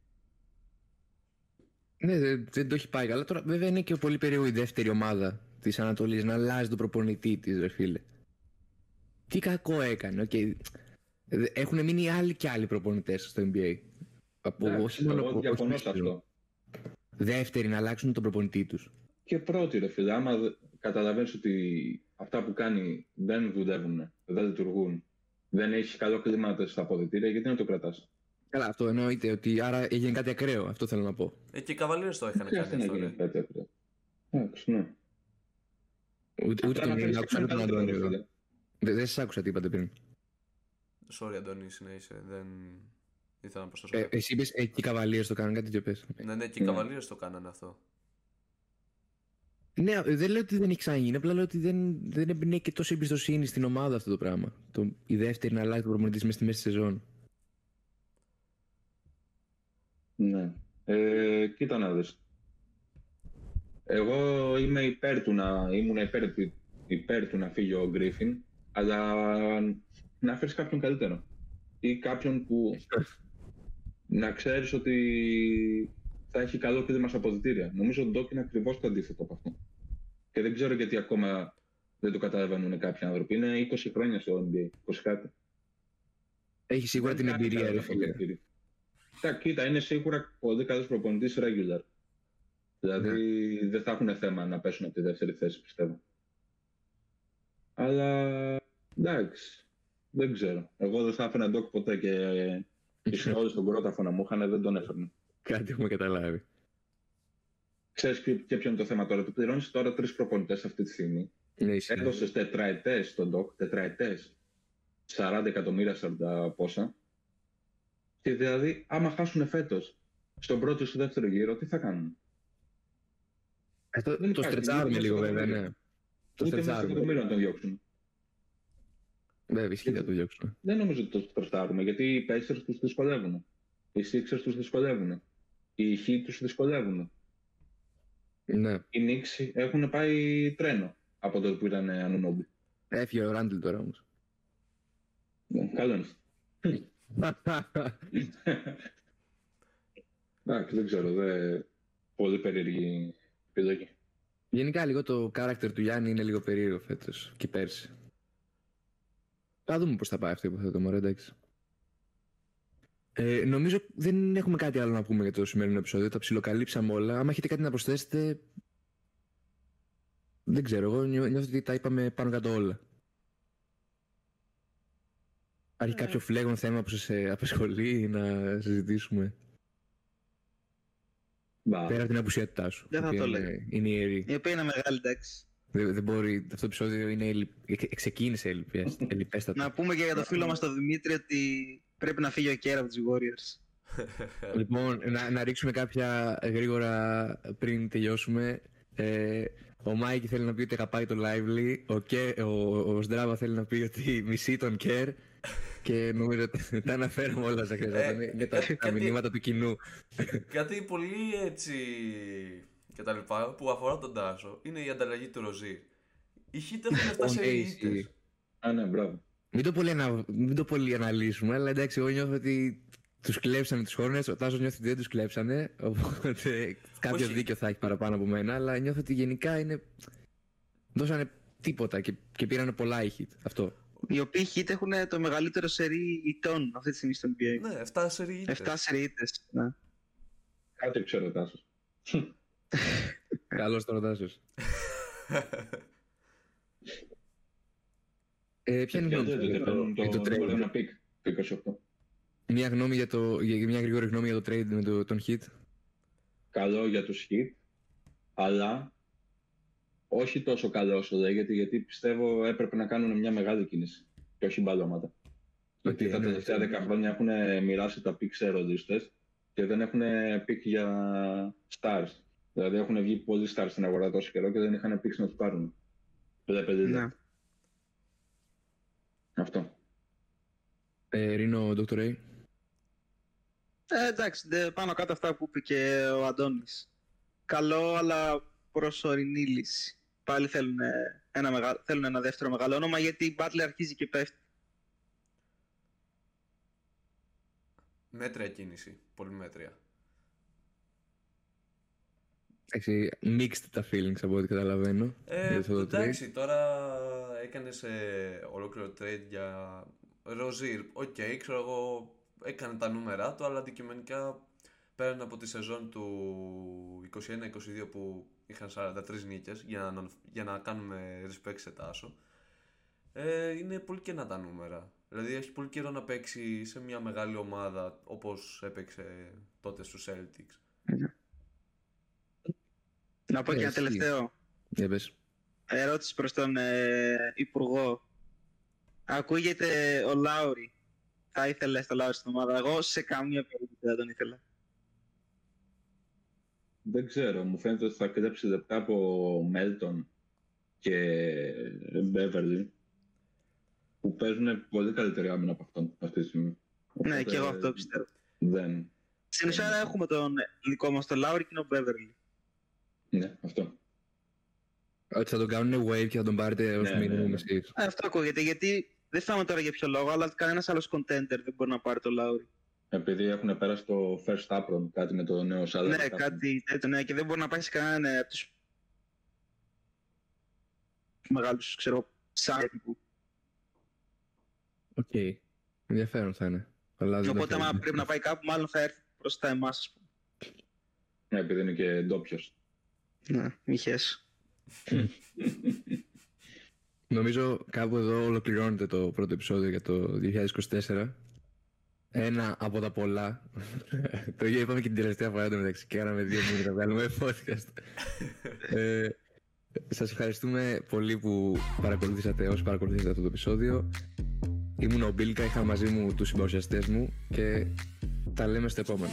ναι, δεν, δεν το έχει πάει καλά. Τώρα, βέβαια, είναι και πολύ περίεργο η δεύτερη ομάδα της Ανατολής να αλλάζει τον προπονητή της, ρε φίλε. Τι κακό έκανε, οκ. Έχουν μείνει άλλοι και άλλοι προπονητές στο NBA. Από,
Εντάξει,
όχι μόνο
εγώ
από-
διαφωνώ
όχι
σε
μόνο.
αυτό.
Δεύτερη, να αλλάξουν τον προπονητή τους.
Και πρώτη, ρε φίλε, άμα καταλαβαίνεις ότι αυτά που κάνει δεν δουλεύουν, δεν λειτουργούν, δεν έχει καλό κλίμα στα αποδυτήρια, γιατί να το κρατάς;
Καλά, αυτό εννοείται ότι άρα έγινε κάτι ακραίο. Αυτό θέλω να πω.
Ε, και οι Cavaliers το είχαν
Χρειάζεται
κάνει
να
αυτό.
γίνει
ρε.
κάτι τέτοιο. Εντάξει, ναι.
Ούτε, ούτε
Απλά να
τον
φέρεις
άκουσα ούτε τον
κάποιον
Αντώνιο.
καλύτερο, ρε
εδώ.
φίλε.
Δεν, δεν σα άκουσα τι είπατε πριν.
Sorry, Αντώνη, συνέχισε. Δεν ήθελα να προσθέσω.
Ε,
κάτι.
εσύ είπες εκεί οι καβαλίε το κάνουν κάτι τέτοιο πες.
Ναι, ναι, και οι
Ναι.
Cavaliers το κάνανε αυτό.
Ναι, δεν λέω ότι δεν έχει ξαναγίνει, απλά λέω ότι δεν, δεν εμπνέει και τόσο εμπιστοσύνη στην ομάδα αυτό το πράγμα. Το, η δεύτερη να αλλάζει τον προπονητή μέσα στη μέση τη σεζόν.
Ναι. Ε, κοίτα να δεις. Εγώ είμαι υπέρ του να, ήμουν υπέρ, του- υπέρ του να φύγει ο Γκρίφιν, αλλά να φέρεις κάποιον καλύτερο. Ή κάποιον που να ξέρεις ότι θα έχει καλό κλίμα στα αποδητήρια. Νομίζω ότι ο Ντόκ είναι ακριβώς το αντίθετο από αυτό. Και δεν ξέρω γιατί ακόμα δεν το καταλαβαίνουν κάποιοι άνθρωποι. Είναι 20 χρόνια στο NBA, 20 κάτι.
Έχει σίγουρα
Δεν
την
κάνει
εμπειρία,
καλά
ρε
το
φίλε.
αποδυτήρι. Τα, κοίτα, είναι σίγουρα πολύ καλό προπονητής regular. Δηλαδή δεν θα έχουν θέμα να πέσουν από τη δεύτερη θέση, πιστεύω. Αλλά εντάξει, δεν ξέρω. Εγώ δεν θα έφερα Doc ποτέ και πιστόλι στον κρόταφο να μου είχαν, δεν τον έφερνε.
Κάτι έχουμε καταλάβει.
Ξέρεις και, και ποιο είναι το θέμα τώρα. Του πληρώνεις τώρα τρεις προπονητές αυτή τη στιγμή.
Ναι, ισχύει.
Έδωσες τετραετές στον Doc, τετραετές. 40 εκατομμύρια, 40 πόσα. Και δηλαδή, άμα χάσουν φέτος στον πρώτο ή στο δεύτερο γύρο, τι θα κάνουν;
Ε, το,
δεν
το
υπάρχει,
στρετσάρουμε
ούτε
λίγο
στο
βέβαια,
εκατομμύριο.
ναι. Το
Ούτε μέσα στο
στρετσάρουμε.
εκατομμύριο να τον διώξουν.
Βέβαια, ισχύει θα το διώξουμε.
Δεν νομίζω ότι το στρεστάρουμε, γιατί οι Pacers τους δυσκολεύουν. Οι Sixers τους δυσκολεύουν. Οι Heat τους δυσκολεύουν.
Ναι.
Οι Knicks έχουν πάει τρένο από τότε που ήταν Ανουνόμπι.
Έφυγε ο Ράντλ τώρα όμως.
Ναι, Καλό είναι. Εντάξει, δεν ξέρω. Δεν... Πολύ περίεργη επιλογή.
Γενικά λίγο το character του Γιάννη είναι λίγο περίεργο φέτος και πέρσι. Θα δούμε πώς θα πάει αυτό υποθέτω μωρέ, εντάξει. Ε, νομίζω δεν έχουμε κάτι άλλο να πούμε για το σημερινό επεισόδιο. Τα ψιλοκαλύψαμε όλα. Άμα έχετε κάτι να προσθέσετε. Δεν ξέρω. Εγώ νιώ- νιώθω ότι τα είπαμε πάνω κάτω όλα. Υπάρχει
Ε.
κάποιο φλέγον θέμα που σας ε, απασχολεί να συζητήσουμε;
Μπα.
Πέρα από την απουσία του Τάσου.
Δεν
η
θα
οποία
το
είναι-
έλεγα.
Είναι ιερή.
Η οποία είναι μεγάλη, εντάξει.
Δεν, δεν μπορεί. Αυτό το επεισόδιο είναι, ελλη- εξ- ξεκίνησε ελλειπές- ελλειπέστατο.
Να πούμε και για το φίλο μας τον Δημήτρη ότι πρέπει να φύγει ο Κέρα από τους Warriors.
Λοιπόν, να, να ρίξουμε κάποια γρήγορα πριν τελειώσουμε. Ε, ο Μάικη θέλει να πει ότι αγαπάει το Lively. Ο, Κε, ο, ο Σντράβα θέλει να πει ότι μισεί τον Κέρ. Και νομίζω ότι τα αναφέραμε όλα στα χρειαζόταν.
Ε,
Είναι τα, τα
κάτι-
μηνύματα του κοινού.
Κάτι πολύ έτσι και τα λοιπά που αφορά τον Τάσο είναι η ανταλλαγή του Ροζίρ. Οι Heat έχουν 7
Ναι,
σερί
ισχύει.
ήττες.
Α, ναι, μπράβο.
Μην το, πολύ ανα, μην το πολύ αναλύσουμε, αλλά εντάξει, εγώ νιώθω ότι τους κλέψανε του Hornets. Ο Τάσος νιώθει ότι δεν τους κλέψανε. Οπότε κάποιος
Όχι.
δίκιο θα έχει παραπάνω από μένα. Αλλά νιώθω ότι γενικά είναι. Δώσανε τίποτα και, και πήρανε πολλά οι Heat. Αυτό.
Οι οποίοι Heat έχουν το μεγαλύτερο σερί ηττών αυτή τη στιγμή στο NBA.
Ναι, 7 σερί ήττες.
7 σερί ήττες. Ναι.
Κάτι ξέρω ο Τάσος.
Καλώς τώρα Τάσο. Ε, ποια είναι η γνώμη
Γιατί
σου
δεν
για το,
παίρνουν
για το
το
trade;
το ένα pick το 28.
Μια, γνώμη για το, για, μια γρήγορη γνώμη για το trade με το, των Heat;
Καλό για τους Heat, αλλά όχι τόσο καλό όσο λέγεται, γιατί πιστεύω έπρεπε να κάνουν μια μεγάλη κίνηση και όχι μπαλώματα. Γιατί
Οκ,
τα
ναι,
τελευταία
ναι.
10 χρόνια έχουν μοιράσει τα pick σε ρολίστες και δεν έχουν pick για stars. Δηλαδή έχουν βγει πολλοί stars στην αγορά τόσο καιρό και δεν είχαν picks να τους πάρουν. Βλέπετε δηλαδή.
Ναι.
Αυτό.
Ε, Ρίνο, Dr. Ray.
Ε, εντάξει, δε- πάνω κάτω αυτά που είπε και ο Αντώνης. Καλό, αλλά προσωρινή λύση. Πάλι θέλουν ένα, μεγα... θέλουν ένα δεύτερο μεγάλο όνομα γιατί η Butler αρχίζει και πέφτει.
Μέτρια κίνηση. Πολύ μέτρια.
Εντάξει, mixed τα feelings από ό,τι καταλαβαίνω.
Ε,
για αυτό το trade.
εντάξει, τώρα έκανες ολόκληρο trade για Ροζίρ. Οκ, ξέρω εγώ, έκανε τα νούμερα του, αλλά αντικειμενικά πέραν από τη σεζόν του 21-22 που είχαν 43 νίκες για να, για να κάνουμε respect σε Τάσο. Ε, είναι πολύ κενά τα νούμερα. Δηλαδή έχει πολύ καιρό να παίξει σε μια μεγάλη ομάδα όπως έπαιξε τότε στους Celtics.
Να πω
Ε,
και ένα
ισχύει.
τελευταίο.
Για πες.
Ερώτηση προς τον ε, Υπουργό. Ακούγεται ο Λάουρη. Θα ήθελε το Λάουρη στην ομάδα. Εγώ σε καμία περίπτωση δεν τον ήθελα.
Δεν ξέρω, μου φαίνεται ότι θα κλέψει λεπτά από Μέλτον και Μπέβερλι που παίζουν πολύ καλύτερη άμυνα από αυτόν αυτή τη στιγμή.
Ναι,
Οπότε
και εγώ αυτό πιστεύω.
Δεν.
Στην ουσία έχουμε τον δικό μας τον Λάουρη και τον Μπέβερλι.
Ναι, αυτό.
Ότι θα τον κάνουν waive και θα τον πάρετε ως
Ναι, ναι,
minimum
ναι.
εσείς.
Ε, αυτό ακούγεται γιατί δεν θυμάμαι τώρα για ποιο λόγο, αλλά κανένας άλλος contender δεν μπορεί να πάρει τον Λάουρη.
Επειδή έχουν πέρασει το first apron, κάτι με το νέο salary.
Ναι,
cap.
κάτι τέτοιο, ναι, και δεν μπορεί να πάει σε κανέναν ε, από τους μεγάλους, ξέρω, σαν τύπου.
Οκ. Ενδιαφέρον θα είναι. Αλλά δεν
Οπότε,
τα
άμα
θέλω.
πρέπει να πάει κάπου, μάλλον θα έρθει μπροστά εμάς, ας πούμε.
Ναι, επειδή είναι και ντόπιος.
Ναι, μοιχές.
Νομίζω κάπου εδώ ολοκληρώνεται το πρώτο επεισόδιο για το 2024. Ένα από τα πολλά. το ίδιο είπαμε και την τελευταία φορά μεταξύ και κάναμε δύο μήνες να βγάλουμε podcast. ε, σας ευχαριστούμε πολύ που παρακολουθήσατε όσοι παρακολουθήσατε αυτό το επεισόδιο. Ήμουν ο Μπίλκα, είχα μαζί μου τους συμπαρουσιαστές μου και τα λέμε στο επόμενο.